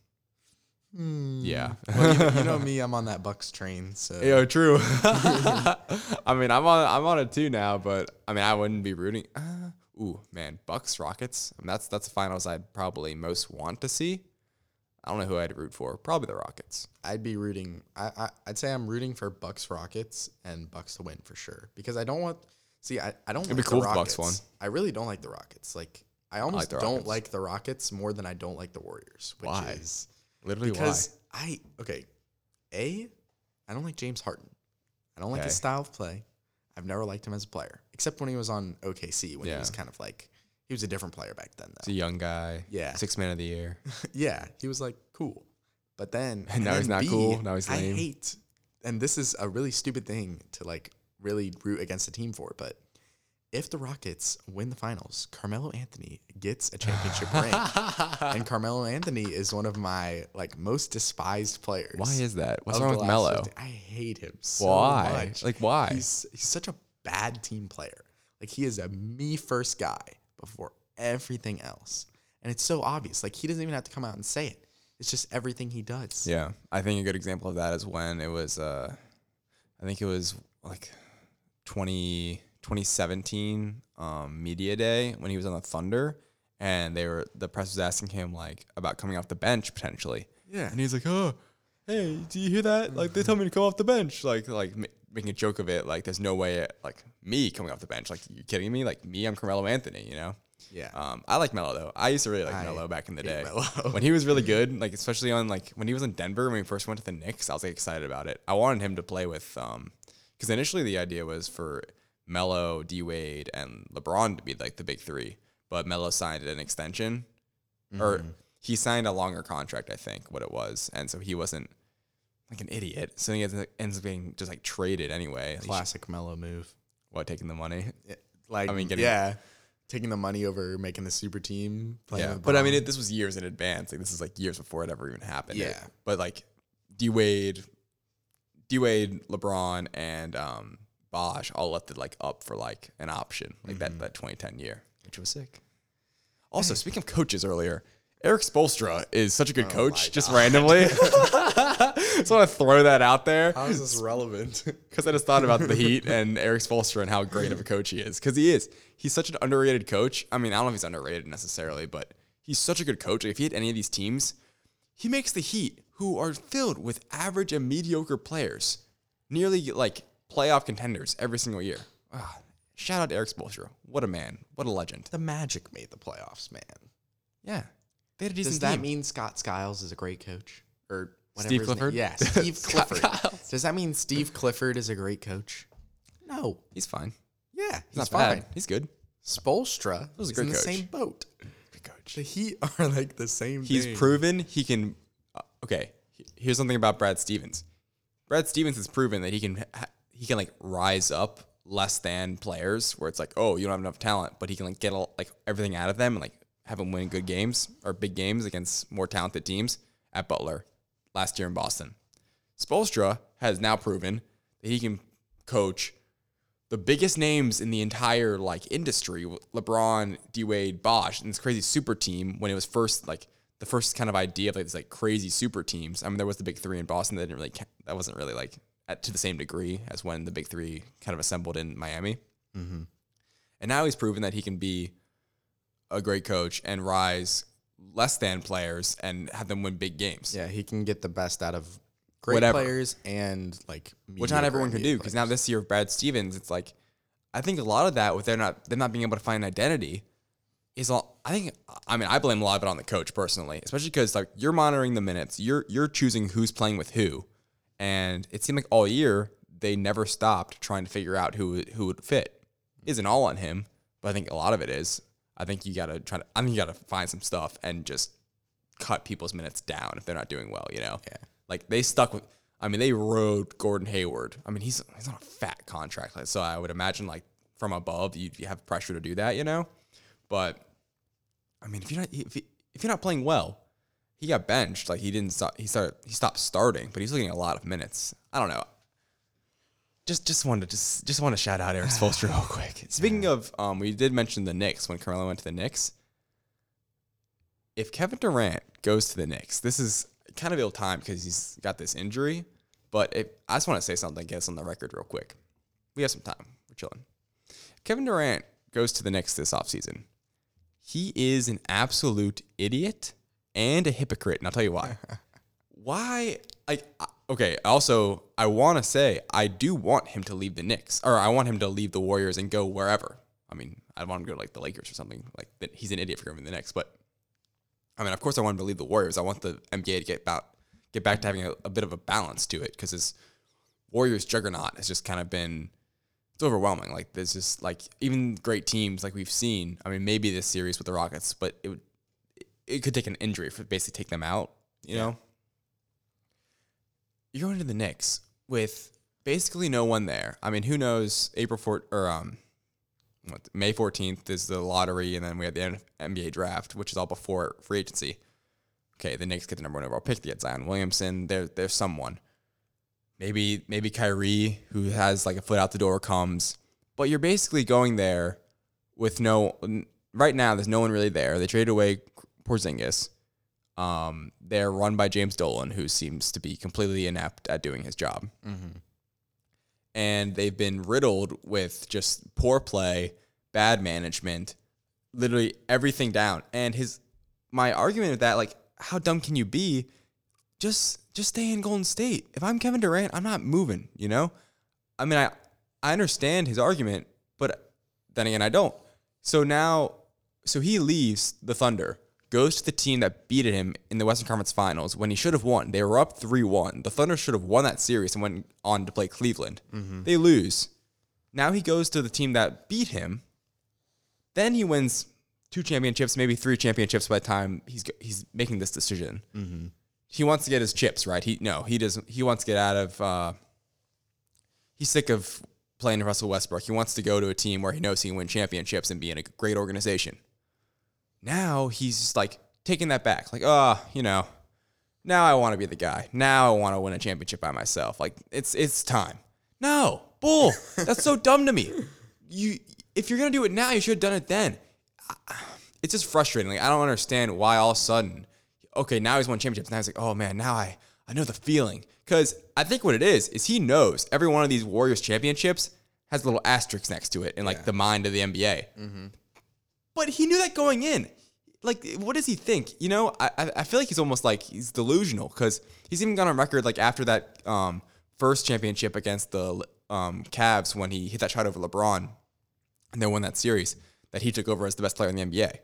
Yeah. well, you, know, you know me, I'm on that Bucks train. So Yeah, true. I mean, I'm on I'm on it too now, but I mean, I wouldn't be rooting. Uh, ooh, man, Bucks Rockets. I mean, that's that's the finals I'd probably most want to see. I don't know who I'd root for. Probably the Rockets. I'd be rooting. I, I I'd say I'm rooting for Bucks Rockets and Bucks to win for sure because I don't want. See, I, I don't It'd like be cool the if Rockets. Bucks won. I really don't like the Rockets. Like I almost the don't Rockets. like the Rockets more than I don't like the Warriors. Which Why? Is Literally, because I okay, a I don't like James Harden. I don't like his style of play. I've never liked him as a player, except when he was on OKC when he was kind of like he was a different player back then He's though. a young guy. Yeah. Six man of the year. yeah, he was like cool, but then And now he's then not cool. Now he's I lame. hate, and this is a really stupid thing to like really root against a team for, but. If the Rockets win the finals, Carmelo Anthony gets a championship ring. And Carmelo Anthony is one of my like most despised players. Why is that? What's wrong with Melo? 50 I hate him so Why? much. Like, why? He's he's such a bad team player. Like he is a me first guy before everything else. And it's so obvious. Like he doesn't even have to come out and say it. It's just everything he does. Yeah, I think a good example of that is when it was, uh, I think it was like 20, 2017 um, media day when he was on the Thunder, and they were the press was asking him like about coming off the bench potentially, Yeah. and he's like, "Oh, hey, do you hear that? Like they told me to come off the bench, like like ma- making a joke of it, like there's no way like me coming off the bench, like you kidding me? Like me, I'm Carmelo Anthony, you know." Yeah. Um, I like Melo though. I used to really like I Melo back in the day. When he was really good, like especially on like when he was in Denver when he first went to the Knicks, I was like excited about it. I wanted him to play with um because initially the idea was for Melo, D Wade, and LeBron to be like the big three, but Melo signed an extension, or he signed a longer contract, I think what it was, and so he wasn't like an idiot. So he ends up- being just like traded anyway. Classic Melo move. what taking the money? It- like I mean, getting- yeah. Taking the money over making the super team. Yeah, but I mean, it, this was years in advance. Like this is like years before it ever even happened. It- Yeah. but like D Wade, D Wade, LeBron, and um, Bosh all left it like up for like an option, like that mm-hmm. that 2010 year, which was sick. Also, speaking of coaches earlier, Erik Spoelstra is such a good oh coach, just randomly. just want to throw that out there How is this relevant? because I just thought about the Heat and Erik Spoelstra and how great of a coach he is. Because he is. He's such an underrated coach. I mean, I don't know if he's underrated necessarily, but he's such a good coach. If he had any of these teams, he makes the Heat, who are filled with average and mediocre players, nearly like playoff contenders every single year. Ah, shout out to Erik Spoelstra. What a man. What a legend. the Magic made the playoffs, man. Yeah. They had a decent Does that team. mean Scott Skiles is a great coach? Or whatever Steve his name- Clifford? Yeah, Steve Scott Clifford. Skiles. Does that mean Steve Clifford is a great coach? No. he's fine. Yeah, he's, He's, not fine. bad. He's good. Spoelstra was a is great in the coach. same boat. Good coach. The Heat are like the same. He's thing. proven he can. Uh, okay, he- here's something about Brad Stevens. Brad Stevens has proven that he can ha- he can like rise up less than players where it's like, oh, you don't have enough talent, but he can like get all, like everything out of them and like have them win good games or big games against more talented teams. At Butler last year in Boston, Spoelstra has now proven that he can coach the biggest names in the entire like industry LeBron, D Wade, Bosh, and this crazy super team when it was first like the first kind of idea of like this like crazy super teams. I mean, there was the big three in Boston that didn't really that wasn't really like at, to the same degree as when the big three kind of assembled in Miami. Mm-hmm. And now he's proven that he can be a great coach and rise less than players and have them win big games. Yeah, he can get the best out of great Whatever. players and like which not everyone can do. Because now this year, Brad Stevens, it's like I think a lot of that with they're not them not being able to find an identity is all. I think I mean I blame a lot of it on the coach personally, especially because like you're monitoring the minutes, you're you're choosing who's playing with who, and it seemed like all year they never stopped trying to figure out who who would fit. Isn't all on him, but I think a lot of it is. I think you gotta try to. I think you gotta find some stuff and just cut people's minutes down if they're not doing well. You know. Yeah. Like they stuck with. I mean, they rode Gordon Hayward. I mean, he's he's on a fat contract, so I would imagine like from above, you, you have pressure to do that, you know. But I mean, if you're not if, you, if you're not playing well, he got benched. Like he didn't stop. He started. He stopped starting, but he's looking a lot of minutes. I don't know. Just just wanted to just just want to shout out Erik Spoelstra real quick. Speaking of, um, we did mention the Knicks when Carmelo went to the Knicks. If Kevin Durant goes to the Knicks, this is kind of ill time because he's got this injury. But if, I just want to say something, get us on the record real quick. We have some time. We're chilling. Kevin Durant goes to the Knicks this offseason. He is an absolute idiot and a hypocrite, and I'll tell you why. why? Like, okay. Also, I want to say I do want him to leave the Knicks, or I want him to leave the Warriors and go wherever. I mean, I want him to go to like the Lakers or something. Like, he's an idiot for going to the Knicks, but I mean, of course, I want him to leave the Warriors. I want the NBA to get about get back to having a, a bit of a balance to it because his Warriors juggernaut has just kind of been it's overwhelming. Like there's just like even great teams like we've seen. I mean, maybe this series with the Rockets, but it it could take an injury for basically take them out. You know, you're going to the Knicks with basically no one there. I mean, who knows? April 4th or um, what, May 14th is the lottery, and then we have the NBA draft, which is all before free agency. Okay, the Knicks get the number one overall pick. They get Zion Williamson. There, there's someone. Maybe, maybe Kyrie, who has like a foot out the door, comes. But you're basically going there with no. Right now, there's no one really there. They traded away Porzingis. Um, they're run by James Dolan, who seems to be completely inept at doing his job. And they've been riddled with just poor play, bad management, literally everything down. And his my argument with that, like, how dumb can you be? Just just stay in Golden State. If I'm Kevin Durant, I'm not moving, you know? I mean, I I understand his argument, but then again, I don't. So now so he leaves the Thunder, goes to the team that beat him in the Western Conference Finals when he should have won. They were up 3 1. The Thunder should have won that series and went on to play Cleveland. They lose. Now he goes to the team that beat him. Then he wins two championships, maybe three championships by the time he's he's making this decision. He wants to get his chips, right? He no, he doesn't. He wants to get out of. Uh, he's sick of playing Russell Westbrook. He wants to go to a team where he knows he can win championships and be in a great organization. Now he's just like taking that back, like, oh, you know, now I want to be the guy. Now I want to win a championship by myself. Like it's it's time. No, bull. That's so dumb to me. You, if you're gonna do it now, you should have done it then. It's just frustrating. Like I don't understand why all of a sudden, okay, now he's won championships. Now he's like, oh man, now I I know the feeling. Because I think what it is is he knows every one of these Warriors championships has a little asterisk next to it in like the mind of the NBA. Mm-hmm. But he knew that going in. Like, what does he think? You know, I I feel like he's almost like he's delusional because he's even gone on record like after that um, first championship against the um, Cavs when he hit that shot over LeBron and they won that series that he took over as the best player in the NBA.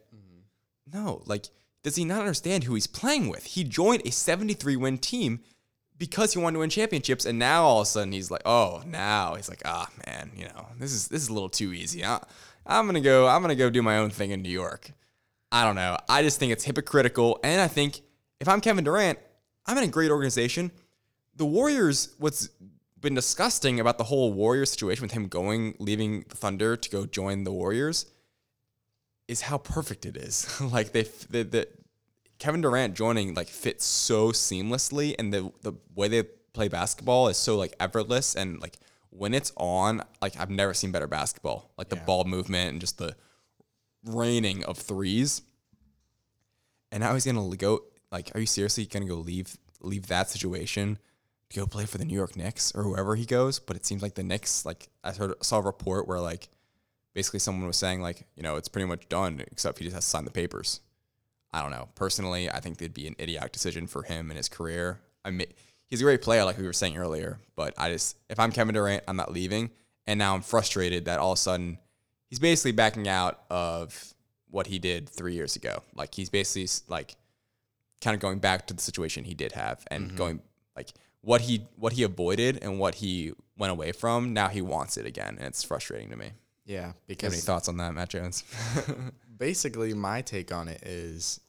No, like, does he not understand who he's playing with? He joined a 73 win team because he wanted to win championships, and now all of a sudden he's like, oh, now he's like, ah, man, you know, this is this is a little too easy. I, I'm gonna go, I'm gonna go do my own thing in New York. I don't know. I just think it's hypocritical, and I think if I'm Kevin Durant, I'm in a great organization. The Warriors, what's been disgusting about the whole Warrior situation with him going, leaving the Thunder to go join the Warriors, is how perfect it is. like they, the, the Kevin Durant joining like fits so seamlessly, and the the way they play basketball is so like effortless, and like when it's on, like I've never seen better basketball. Like the ball movement and just the raining of threes. And now he's gonna go. Like, are you seriously gonna go leave leave that situation to go play for the New York Knicks or whoever he goes? But it seems like the Knicks. Like I heard saw a report where like basically someone was saying like you know it's pretty much done except he just has to sign the papers. I don't know. Personally, I think it'd be an idiotic decision for him and his career. I mean, he's a great player, like we were saying earlier. But I just, if I'm Kevin Durant, I'm not leaving. And now I'm frustrated that all of a sudden he's basically backing out of what he did three years ago. Like he's basically like kind of going back to the situation he did have and mm-hmm. going like what he what he avoided and what he went away from. Now he wants it again, and it's frustrating to me. Yeah, have any thoughts on that, Matt Jones? basically my take on it is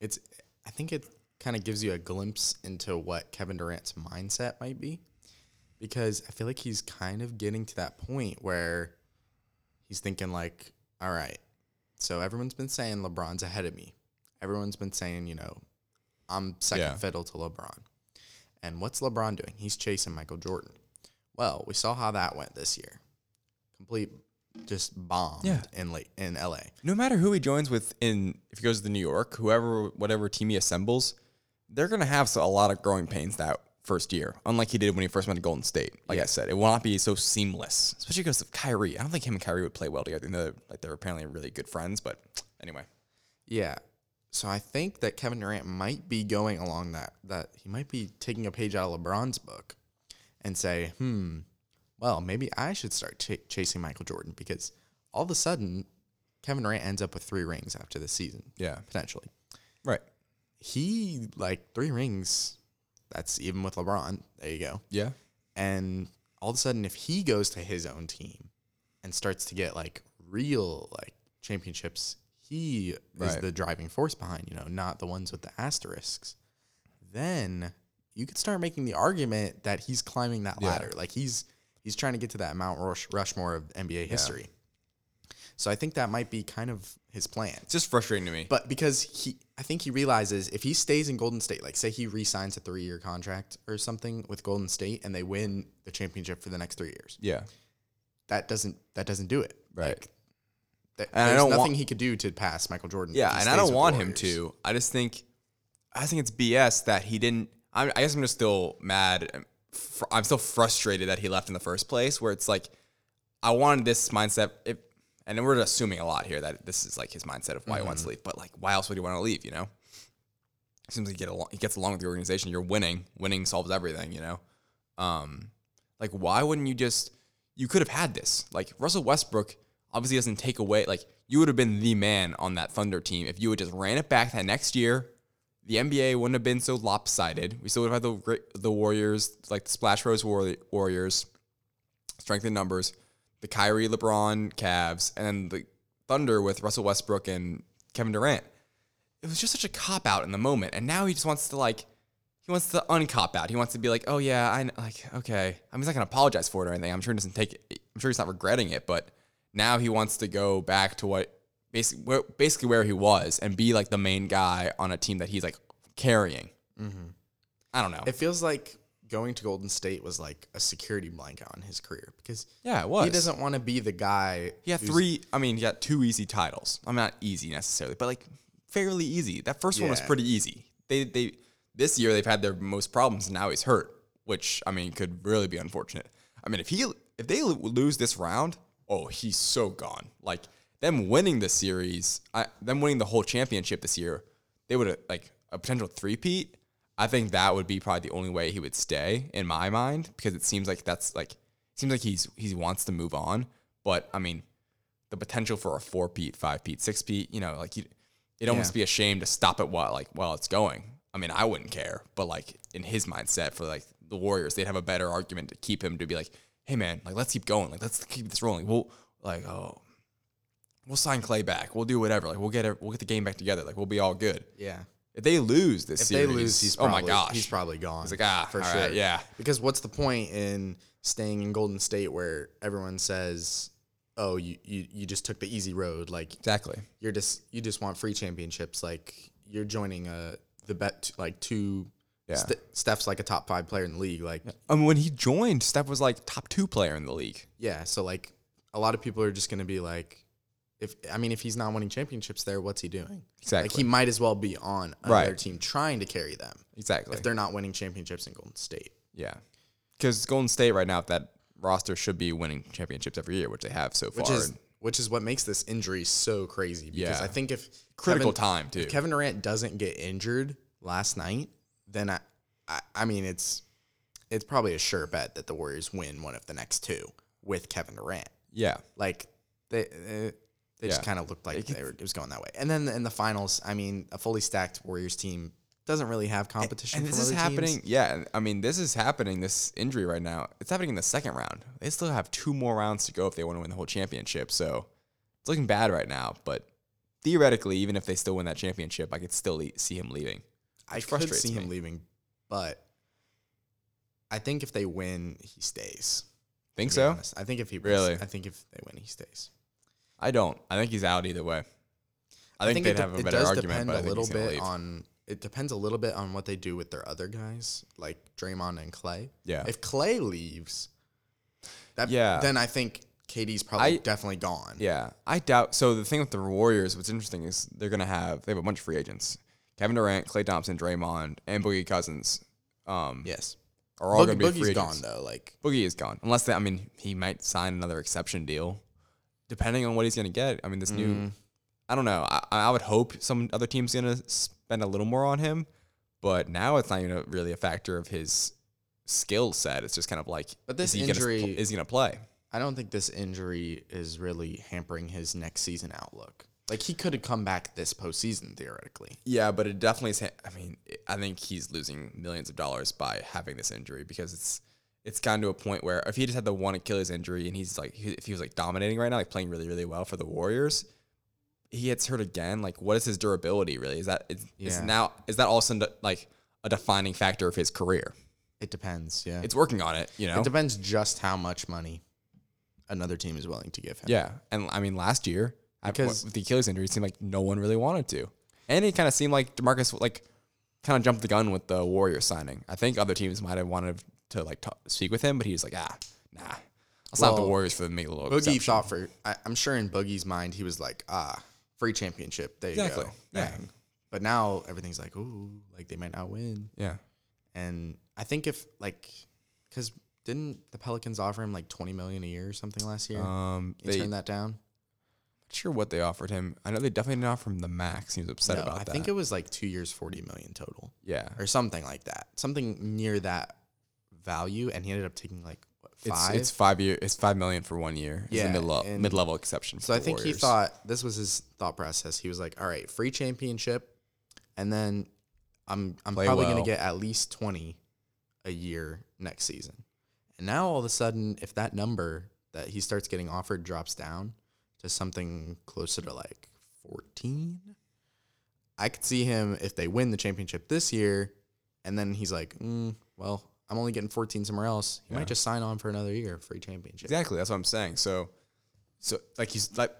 it's I think it kind of gives you a glimpse into what Kevin Durant's mindset might be because I feel like he's kind of getting to that point where he's thinking like, all right, so everyone's been saying LeBron's ahead of me. Everyone's been saying, you know, I'm second Yeah. fiddle to LeBron. And what's LeBron doing? He's chasing Michael Jordan. Well, we saw how that went this year. Complete just bombed Yeah. in late in LA. no matter who he joins with in if he goes to New York, whoever whatever team he assembles, they're gonna have a lot of growing pains that first year, unlike he did when he first went to Golden State. Like I said, it will not be so seamless, especially because of Kyrie. I don't think him and Kyrie would play well together. They're, like they're apparently really good friends, but anyway, Yeah. So I think that Kevin Durant might be going along that that he might be taking a page out of LeBron's book and say, "Hmm, well, maybe I should start ch- chasing Michael Jordan because all of a sudden Kevin Durant ends up with 3 rings after this season, yeah, potentially. right, He like 3 rings. That's even with LeBron. There you go. yeah, And all of a sudden if he goes to his own team and starts to get like real like championships, he is the driving force behind, you know, not the ones with the asterisks. Then you could start making the argument that he's climbing that Yeah. ladder. Like he's he's trying to get to that Mount Rush, Rushmore of NBA history. So I think that might be kind of his plan. it's just frustrating to me. But because he, I think he realizes if he stays in Golden State, like say he re-signs a three-year contract or something with Golden State, and they win the championship for the next three years, yeah, that doesn't that doesn't do it. right. Like, th- And I there's don't nothing want- he could do to pass Michael Jordan. Yeah, and I don't want him to. I just think, I think it's BS that he didn't. I, I guess I'm just still mad. Fr- I'm still frustrated that he left in the first place. Where it's like, I wanted this mindset. If, and we're assuming a lot here that this is like his mindset of why he wants to leave. But like, why else would he want to leave? You know, seems like he get along. He gets along with the organization. You're winning. Winning solves everything. You know, um, like why wouldn't you just? You could have had this. Like Russell Westbrook obviously doesn't take away. Like you would have been the man on that Thunder team if you would just ran it back that next year. The NBA wouldn't have been so lopsided. We still would have had the the Warriors, like the Splash Bros Warriors, strength in numbers, the Kyrie, LeBron, Cavs, and the Thunder with Russell Westbrook and Kevin Durant. It was just such a cop out in the moment, and now he just wants to like, he wants to uncop out. He wants to be like, oh yeah, I like okay. I mean, he's not gonna apologize for it or anything. I'm sure he doesn't take it. I'm sure he's not regretting it, but now he wants to go back to what basically where, basically where he was and be like the main guy on a team that he's like carrying. Mm-hmm. I don't know. It feels like going to Golden State was like a security blanket on his career because yeah, it was. he doesn't want to be the guy. He had three. I mean, he got two easy titles. I'm not easy necessarily, but like fairly easy. That first one was pretty easy. They they this year they've had their most problems, and now he's hurt, which I mean could really be unfortunate. I mean, if he if they lose this round, oh, he's so gone. Like them winning the series, I, them winning the whole championship this year, they would have like a potential three-peat. I think that would be probably the only way he would stay in my mind because it seems like that's like seems like he's he wants to move on. But I mean, the potential for a four peat, five peat, six peat, you know, like you, it'd almost Yeah. be a shame to stop it while like while it's going. I mean, I wouldn't care, but like in his mindset for like the Warriors, they'd have a better argument to keep him to be like, hey man, like let's keep going, like let's keep this rolling. We'll like oh, we'll sign Klay back, we'll do whatever, like we'll get we'll get the game back together, like we'll be all good. Yeah. If they lose this If series, they lose, he's oh my gosh, he's probably gone. He's like, ah, for sure. right, yeah. Because what's the point in staying in Golden State where everyone says, "Oh, you you, you just took the easy road. Like exactly. you're just you just want free championships. Like you're joining a the bet like two. Yeah. Ste- Steph's like a top five player in the league. Like I mean, when he joined, Steph was like top two player in the league. yeah, so like a lot of people are just gonna be like, if I mean if he's not winning championships there, what's he doing? Exactly. Like he might as well be on another Right. team trying to carry them Exactly. if they're not winning championships in Golden State. Yeah, because Golden State right now, that roster should be winning championships every year, which they have so far. which is which is what makes this injury so crazy. Because Yeah. I think if critical Kevin, time too. if Kevin Durant doesn't get injured last night, then I, I, I mean it's it's probably a sure bet that the Warriors win one of the next two with Kevin Durant. yeah, Like they eh, they just kind of looked like they were, it was going that way. And then in the finals, I mean, a fully stacked Warriors team doesn't really have competition. For these And this is happening. teams. Yeah, I mean, this is happening. This injury right now, it's happening in the second round. They still have two more rounds to go if they want to win the whole championship. So it's looking bad right now. But theoretically, even if they still win that championship, I could still see him leaving. I could see him leaving, but I think if they win, he stays. Think so? honest. I think if he Really? I think if they win, he stays. I don't. I think he's out either way. I think, it they'd de- have a better argument, but I a think little bit leave. on. It depends a little bit on what they do with their other guys, like Draymond and Klay. Yeah. If Klay leaves, that Yeah. then I think KD's probably I- definitely gone. Yeah, I doubt. So the thing with the Warriors, what's interesting is they're gonna have they have a bunch of free agents: Kevin Durant, Klay Thompson, Draymond, and Boogie Cousins. Um, Yes. are all Boog- gonna be free Boogie's agents. gone though. Like Boogie is gone, unless they, I mean he might sign another exception deal, depending on what he's gonna get. I mean this Mm. new, I don't know. I, I would hope some other team's gonna spend a little more on him, but now it's not even a, really a factor of his skill set. It's just kind of like, But this is he injury- gonna, is gonna play? I don't think this injury is really hampering his next season outlook. Like he could have come back this postseason theoretically. Yeah, but it definitely is. I mean, I think he's losing millions of dollars by having this injury because it's it's gotten to a point where if he just had the one Achilles injury and he's like, he- if he was like dominating right now, like playing really really well for the Warriors, he gets hurt again. Like, what is his durability really? Is that is, is now is that also like a defining factor of his career? It depends. Yeah. It's working on it, you know. It depends just how much money another team is willing to give him. Yeah, and I mean last year Because- because with the Achilles injury, it seemed like no one really wanted to, and it kind of seemed like Demarcus like kind of jumped the gun with the Warriors signing. I think other teams might have wanted to like talk, speak with him, but he was like, ah, nah, I'll sign with the Warriors for the make a little Boogie exception. thought for I, I'm sure in Boogie's mind he was like, ah, free championship. There you Exactly. go. Yeah. Bang. But now everything's like, ooh, like they might not win. Yeah, And I think if like, because didn't the Pelicans offer him like 20 million a year or something last year? um, he they turned that down. not sure what they offered him. I know they definitely didn't offer him the max. He was upset No, about I that. I think it was like two years, 40 million total, yeah, or something like that, something near that value. And he ended up taking like what, five. it's five year. It's five million for one year. Yeah, mid and- mid level exception. So for I think he thought this was his thought process. He was like, "All right, free championship, and then I'm I'm Play probably well. gonna get at least twenty a year next season." And now all of a sudden, if that number that he starts getting offered drops down to something closer to like fourteen, I could see him if they win the championship this year, and then he's like, mm, "Well, I'm only getting fourteen somewhere else." He Yeah. might just sign on for another year, free championship. Exactly. That's what I'm saying. So, so like he's like,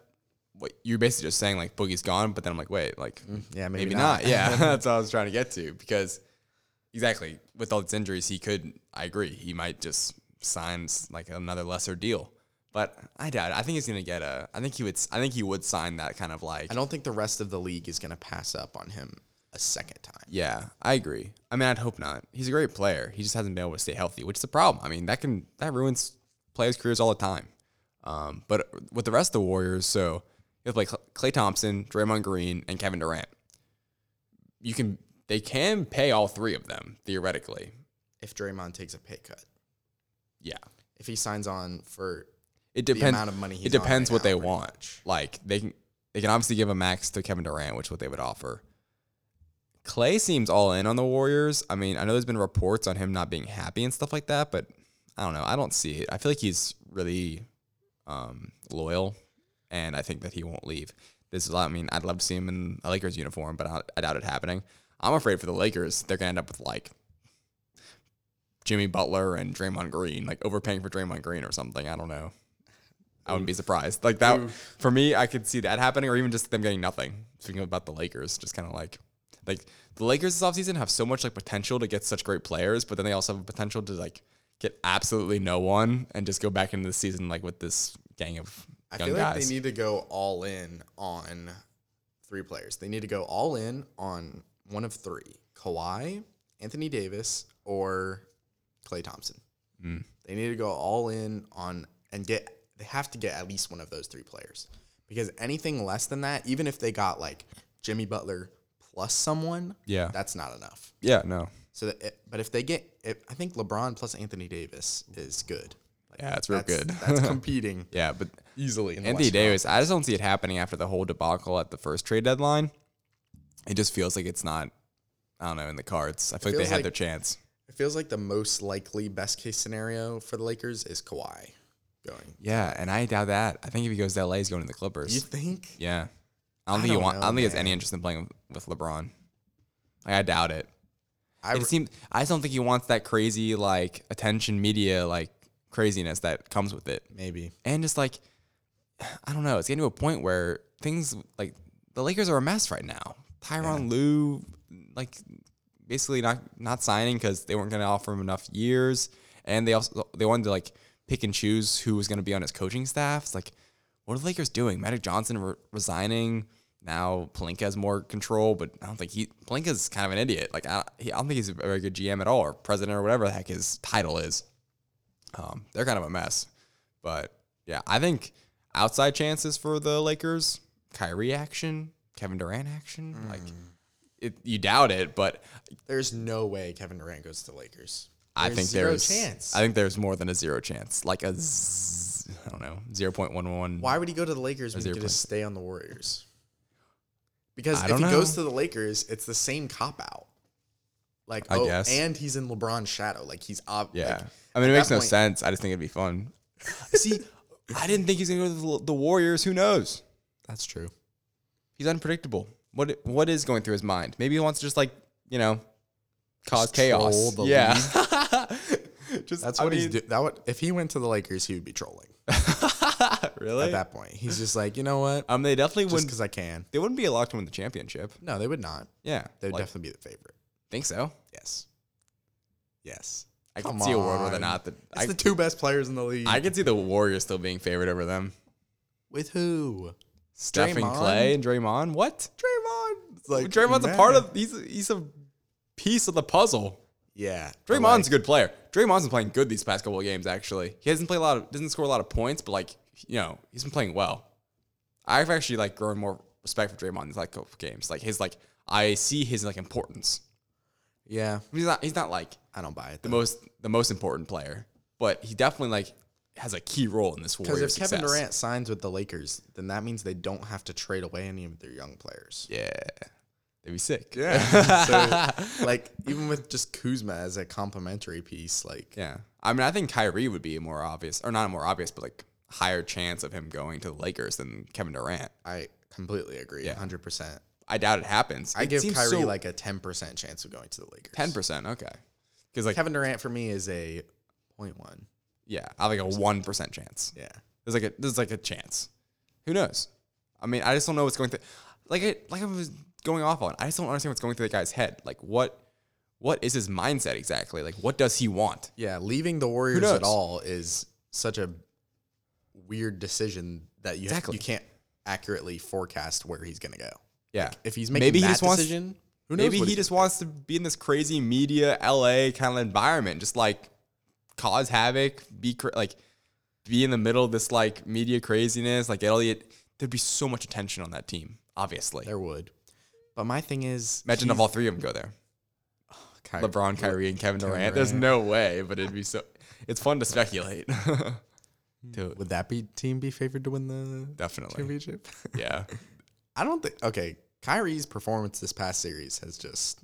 what you're basically just saying like Boogie's gone, but then I'm like, wait, like mm, Yeah, maybe, maybe, not. Yeah, that's what I was trying to get to because exactly with all these injuries, he could. I agree. He might just sign like another lesser deal, but I doubt it. I think he's gonna get a. I think he would. I think he would sign that kind of like. I don't think the rest of the league is going to pass up on him a second time. Yeah, I agree. I mean, I'd hope not. He's a great player. He just hasn't been able to stay healthy, which is a problem. I mean, that can that ruins players' careers all the time. Um, but with the rest of the Warriors, so you have like Klay Thompson, Draymond Green, and Kevin Durant. You can they can pay all three of them theoretically. If Draymond takes a pay cut, Yeah, if he signs on for it the depends. amount of money he's it depends right what now, they want. much. Like they can they can obviously give a max to Kevin Durant, which is what they would offer. Klay seems all in on the Warriors. I mean, I know there's been reports on him not being happy and stuff like that, but I don't know. I don't see it. I feel like he's really um, loyal, and I think that he won't leave. This is, I mean, I'd love to see him in a Lakers uniform, but I, I doubt it happening. I'm afraid for the Lakers, they're gonna end up with like Jimmy Butler and Draymond Green, like overpaying for Draymond Green or something. I don't know. I wouldn't be surprised. Like that for me, I could see that happening, or even just them getting nothing. Speaking about the Lakers, just kind of like like the Lakers this offseason have so much like potential to get such great players, but then they also have a potential to like get absolutely no one and just go back into the season like with this gang of I feel like they need to go all in on three players. They need to go all in on one of three: Kawhi, Anthony Davis, or Klay Thompson. Mm. They need to go all in on and get. They have to get at least one of those three players because anything less than that, even if they got like Jimmy Butler plus someone, yeah, that's not enough. yeah, no, So, that it, but if they get, if, I think LeBron plus Anthony Davis is good. Like, yeah, it's real that's, good. That's competing yeah, but easily. Anthony Davis, I just don't see it happening after the whole debacle at the first trade deadline. It just feels like it's not. I don't know in the cards. I feel like they had like- their chance. It feels like the most likely best case scenario for the Lakers is Kawhi going. Yeah, and I doubt that. I think if he goes to LA, he's going to the Clippers. You think? Yeah. I don't think he want. I don't think he has any interest in playing with LeBron. Like, I doubt it. I, it seems. I just don't think he wants that crazy like attention, media like craziness that comes with it, maybe. and just like I don't know. It's getting to a point where things like the Lakers are a mess right now. Tyronn Lue, like basically not not signing because they weren't going to offer him enough years, and they also they wanted to like pick and choose who was going to be on his coaching staff. It's like, what are the Lakers doing? Magic Johnson re- resigning. Now Pelinka has more control, but I don't think he Plink is kind of an idiot. Like I, he, I don't think he's a very good GM at all, or president, or whatever the heck his title is. Um, they're kind of a mess. But yeah, I think outside chances for the Lakers, Kyrie action, Kevin Durant action, like it, you doubt it, but There's no way Kevin Durant goes to the Lakers. I There's think zero there's chance. I think there's more than a zero chance, like a z- I don't know zero point one one. Why would he go to the Lakers when he could just stay on the Warriors? Because if he know. goes to the Lakers, it's the same cop out. Like, I oh, guess. and he's in LeBron's shadow. Like he's ob- Yeah, like, I mean it makes no point- sense. I just think it'd be fun. See, I didn't think he's gonna go to the, Warriors. Who knows? That's true. He's unpredictable. What what is going through his mind? Maybe he wants to just like you know cause Just chaos. yeah, just That's I what he's mean, do- that would if he went to the Lakers, he would be trolling. really. At that point, he's just like, you know what? um, they definitely Just wouldn't. because I can. They wouldn't be a lock to win the championship. No, they would not. Yeah, They would like, definitely be the favorite. think so. Yes. Yes. I Come can see a world where they're not. The, It's I, the two best players in the league. I can see the Warriors still being favored over them. With who? Steph and Draymond? Klay and Draymond. What? Draymond. It's like Draymond's a part of. He's a, he's a piece of the puzzle. Yeah. Draymond's like, a good player. Draymond's been playing good these past couple of games. Actually, he hasn't played a lot of, doesn't score a lot of points, but like you know, he's been playing well. I've actually like grown more respect for Draymond these like couple of games. Like his like I see his like importance. Yeah. He's not he's not like I don't buy it. the though. most the most important player, but he definitely like has a key role in this Because if Kevin. Durant signs with the Lakers, then that means they don't have to trade away any of their young players. yeah, they'd be sick. Yeah. so, like, even with just Kuzma as a complimentary piece, like, Yeah. I mean, I think Kyrie would be a more obvious, or not a more obvious, but like higher chance of him going to the Lakers than Kevin Durant. I completely agree. Yeah. 100%. I doubt it happens. I It give Kyrie so- like a 10% chance of going to the Lakers. ten percent. Okay. Because like Kevin Durant for me is a 0.1. yeah, I have like a one percent chance. Yeah. There's like a there's like a chance. Who knows? I mean, I just don't know what's going through. Like it, like I was going off on. I just don't understand what's going through that guy's head. Like what what is his mindset exactly? Like what does he want? Yeah. Leaving the Warriors at all is such a weird decision that you, Exactly. you can't accurately forecast where he's going to go. Yeah. If he's making Maybe he that just wants- decision, who knows Maybe he just gonna wants to be in this crazy media LA kind of environment, just like cause havoc, be cra- like be in the middle of this like media craziness, like all there'd be so much attention on that team, obviously. There would. But my thing is, Imagine if all three of them go there. Kyrie- LeBron, Kyrie, and Kevin Kevin Durant. There's no way, but it'd be so it's fun to speculate. Dude, Would that be team be favored to win the definitely. championship? Yeah. I don't think. Okay, Kyrie's performance this past series has just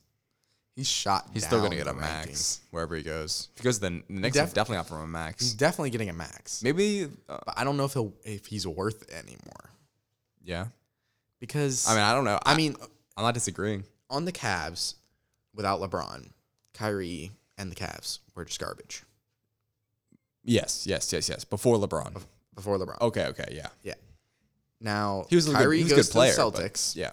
he's shot. He's still gonna get a max rankings. wherever he goes. If he goes to the Knicks, def- definitely not from a max. He's definitely getting a max, Maybe uh, but I don't know if he'll if he's worth it anymore yeah. because I mean, I don't know. I mean, I'm not disagreeing. on the Cavs without LeBron, Kyrie and the Cavs were just garbage Yes, yes, yes, yes. Before LeBron. before LeBron. Okay, okay, yeah. Yeah. Now He was a good, he was goes good player. to the Celtics, yeah.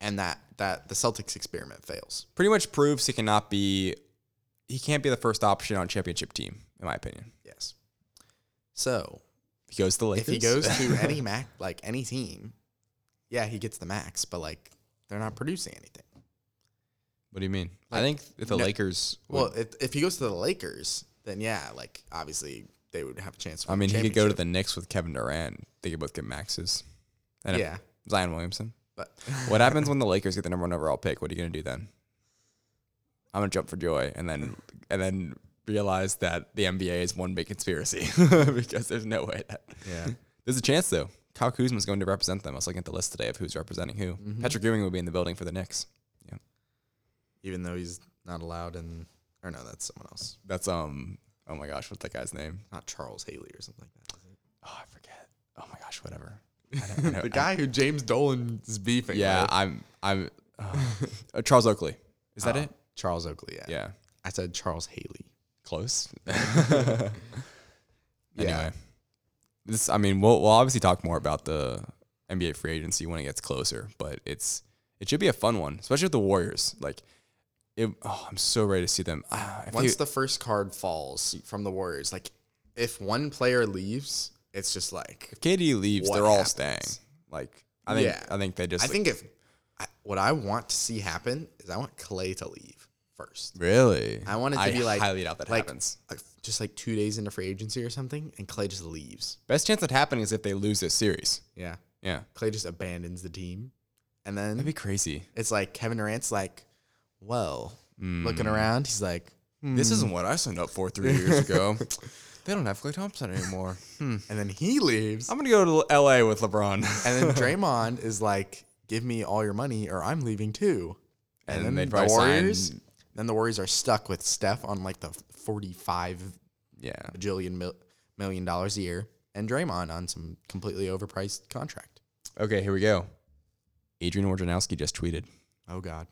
and that that the Celtics experiment fails. Pretty much proves he cannot be he can't be the first option on championship team, in my opinion. Yes. So If he goes to the Lakers. if he goes to any mac like any team, yeah, he gets the max, but like they're not producing anything. What do you mean? I think if the no- Lakers would- Well, if, if he goes to the Lakers, then yeah, like obviously they would have a chance. I mean, he could go to the Knicks with Kevin Durant. They could both get maxes. And yeah, Zion Williamson. but What happens when the Lakers get the number one overall pick? What are you gonna do then? I'm gonna jump for joy and then and then realize that the NBA is one big conspiracy because there's no way that yeah, there's a chance though. Kyle Kuzma's going to represent them. I was looking at the list today of who's representing who. Mm-hmm. Patrick Ewing will be in the building for the Knicks. Yeah, even though he's not allowed in, or no, that's someone else, That's um oh my gosh, what's that guy's name? not Charles Haley or something like that. Oh, I forget. Oh my gosh, whatever. I don't- know- the guy who James Dolan is beefing. Yeah, with. I'm I'm uh, Charles Oakley. Is that Oh, it? Charles Oakley. Yeah. Yeah. I said Charles Haley. Close. Yeah. Anyway. this. I mean, we'll we'll obviously talk more about the NBA free agency when it gets closer, but it's it should be a fun one, especially with the Warriors. Like, it, oh, I'm so ready to see them. Ah, Once the first card falls from the Warriors, like if one player leaves, it's just like if KD leaves, they're all staying. Like, I think Yeah. I think they just I like- think if I, what I want to see happen is I want Klay to leave first. really. I want it to be like highly doubt that like, happens. like, just like two days into free agency or something, and Klay just leaves. Best chance of happening is if they lose this series. Yeah, Yeah, Klay just abandons the team, and then that'd be crazy. it's like Kevin Durant's like, well, Hmm. looking around, he's like, This isn't what I signed up for three years ago. they don't have Klay Thompson anymore. Hmm. and then he leaves, I'm gonna go to LA with LeBron. and then Draymond is like, give me all your money or I'm leaving too. And And, then then the probably sign- Warriors, then the Warriors are stuck with Steph on like the forty-five yeah, bajillion mil- million dollars a year, and Draymond on some completely overpriced contract. Okay, here we go. Adrian Wojnarowski just tweeted. Oh God,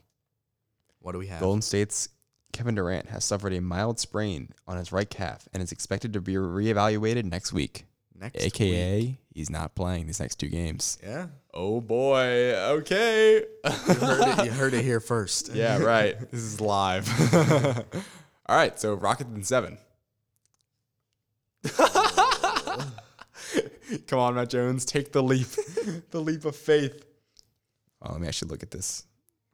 what do we have? Golden State's Kevin Durant has suffered a mild sprain on his right calf and is expected to be reevaluated next week. Next, AKA, week. he's not playing these next two games. yeah, Oh boy. Okay. you heard it. You heard it here first. yeah, right. This is live. All right, so Rockets in seven. Come on, Matt Jones, take the leap, the leap of faith. Oh, let me actually look at this.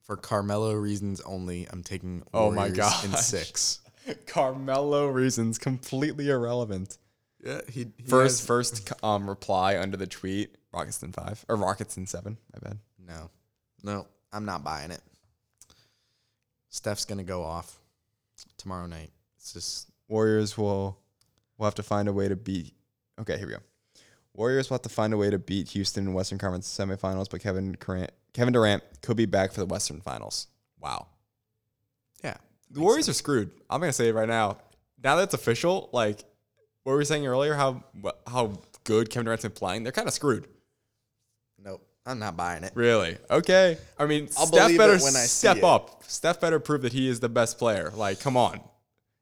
For Carmelo reasons only, I'm taking. Oh my Warriors in six. Carmelo reasons completely irrelevant. Yeah, he, he First, has- first um reply under the tweet: Rockets in five or Rockets in seven. My bad. No, no, I'm not buying it. Steph's gonna go off tomorrow night. It's just Warriors will will have to find a way to beat. Okay, here we go. Warriors will have to find a way to beat Houston in Western Conference semifinals, but Kevin Durant, Kevin Durant could be back for the Western Finals. Wow, yeah. the Warriors are screwed. I'm gonna say it right now. Now that it's official, like what were we were saying earlier, how how good Kevin Durant's been playing, they're kind of screwed. Nope, I'm not buying it. Really? Okay. I mean, I'll Steph better when I step up. Steph better prove that he is the best player. Like, come on.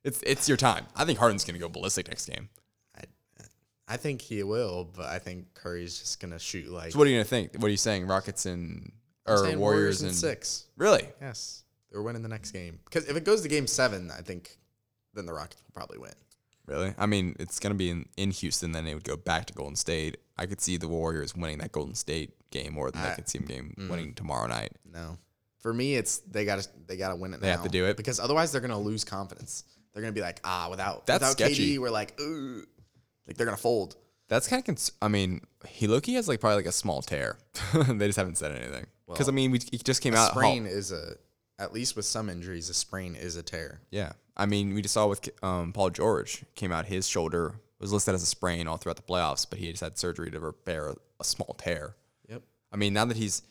It's it's your time. I think Harden's gonna go ballistic next game. I, I think he will, but I think Curry's just gonna shoot like. So what are you gonna think? What are you saying? Rockets and or saying Warriors, in and six. Really? Yes, they're winning the next game. Because if it goes to game seven, I think then the Rockets will probably win. Really? I mean, it's gonna be in, in Houston. Then it would go back to Golden State. I could see the Warriors winning that Golden State game more than I, I- could see them game mm. winning tomorrow night. No, for me, it's they gotta they gotta win it. They have to do it? because otherwise they're gonna lose confidence. They're gonna be like, ah, without That's without sketchy. KD, we're like, ooh, like they're gonna fold. That's kind of. Cons- I mean, he Loki has like probably like a small tear. they just haven't said anything. Because I mean, we he just came A out. sprain is a at least with some injuries, a sprain is a tear. Yeah, I mean, we just saw with um, Paul George came out his shoulder was listed as a sprain all throughout the playoffs, but he just had surgery to repair a, a small tear. Yep. I mean, now that he's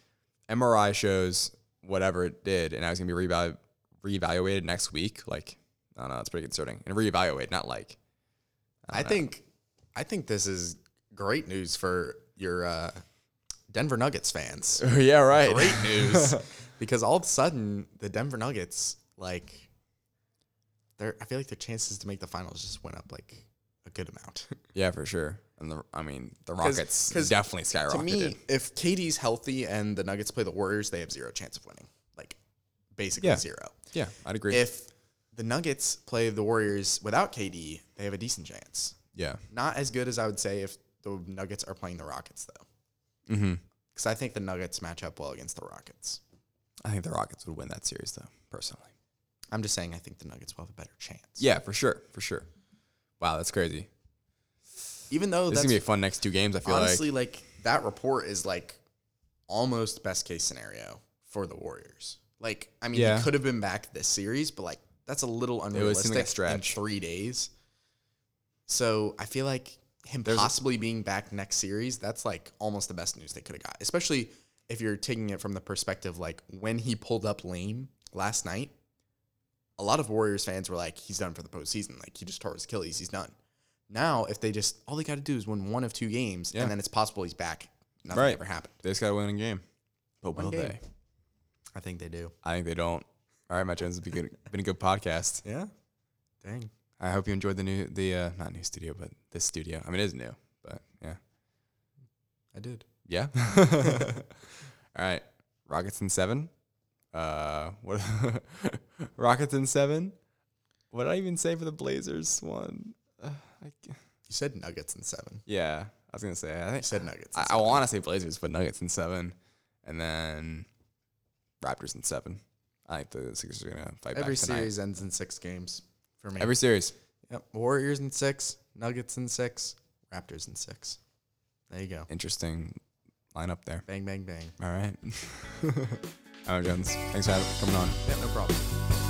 MRI shows whatever it did, and now he's gonna be reevalu- reevaluated next week. Like, I don't know, it's pretty concerning. And reevaluate, not like. I, think I think this is great news for your uh, Denver Nuggets fans. yeah, right. great news because all of a sudden the Denver Nuggets like their I feel like their chances to make the finals just went up like a good amount. yeah, for sure. And the, I mean, the 'Cause- Rockets 'cause definitely skyrocketed. to me, if KD's healthy and the Nuggets play the Warriors, they have zero chance of winning. Like basically Yeah. zero. yeah, I'd agree. If the Nuggets play the Warriors without KD, they have a decent chance. Yeah. Not as good as I would say if the Nuggets are playing the Rockets though. Mm-hmm. Because I think the Nuggets match up well against the Rockets. I think the Rockets would win that series, though. Personally. I'm just saying I think the Nuggets will have a better chance. Yeah, for sure, for sure. Wow, that's crazy. Even though This is that's gonna be a fun next two games. I feel like honestly like. like that report is like almost best case scenario for the Warriors. Like, I mean, Yeah. could have been back this series, but like that's a little unrealistic like a in stretch. three days. So I feel like him There's a- possibly being back next series, that's like almost the best news they could have got. Especially if you're taking it from the perspective like when he pulled up lame last night, a lot of Warriors fans were like, he's done for the postseason. Like he just tore his Achilles, he's done. Now, if they just all they got to do is win one of two games, Yeah. and then it's possible he's back. Nothing Right. ever happened. They just gotta win a game. But One will game. they? I think they do. I think they don't. All right, my Jones, it's been, been a good podcast. Yeah. Dang. I hope you enjoyed the new, the uh, not new studio, but this studio. I mean, it is new, But yeah, I did. yeah. All right, Rockets in seven. Uh, what? Rockets in seven. What did I even say for the Blazers one? Uh, I, You said Nuggets in seven. yeah, I was gonna say. I think You said Nuggets. I, I want to say Blazers, but Nuggets in seven, and then Raptors in seven. I think the Sixers are gonna fight Every back tonight. series ends in six games for me. Every series. yep. Warriors in six, Nuggets in six, Raptors in six. There you go. Interesting lineup there. Bang, bang, bang. All right. All right, Guns. Thanks for coming on. Yeah, no problem.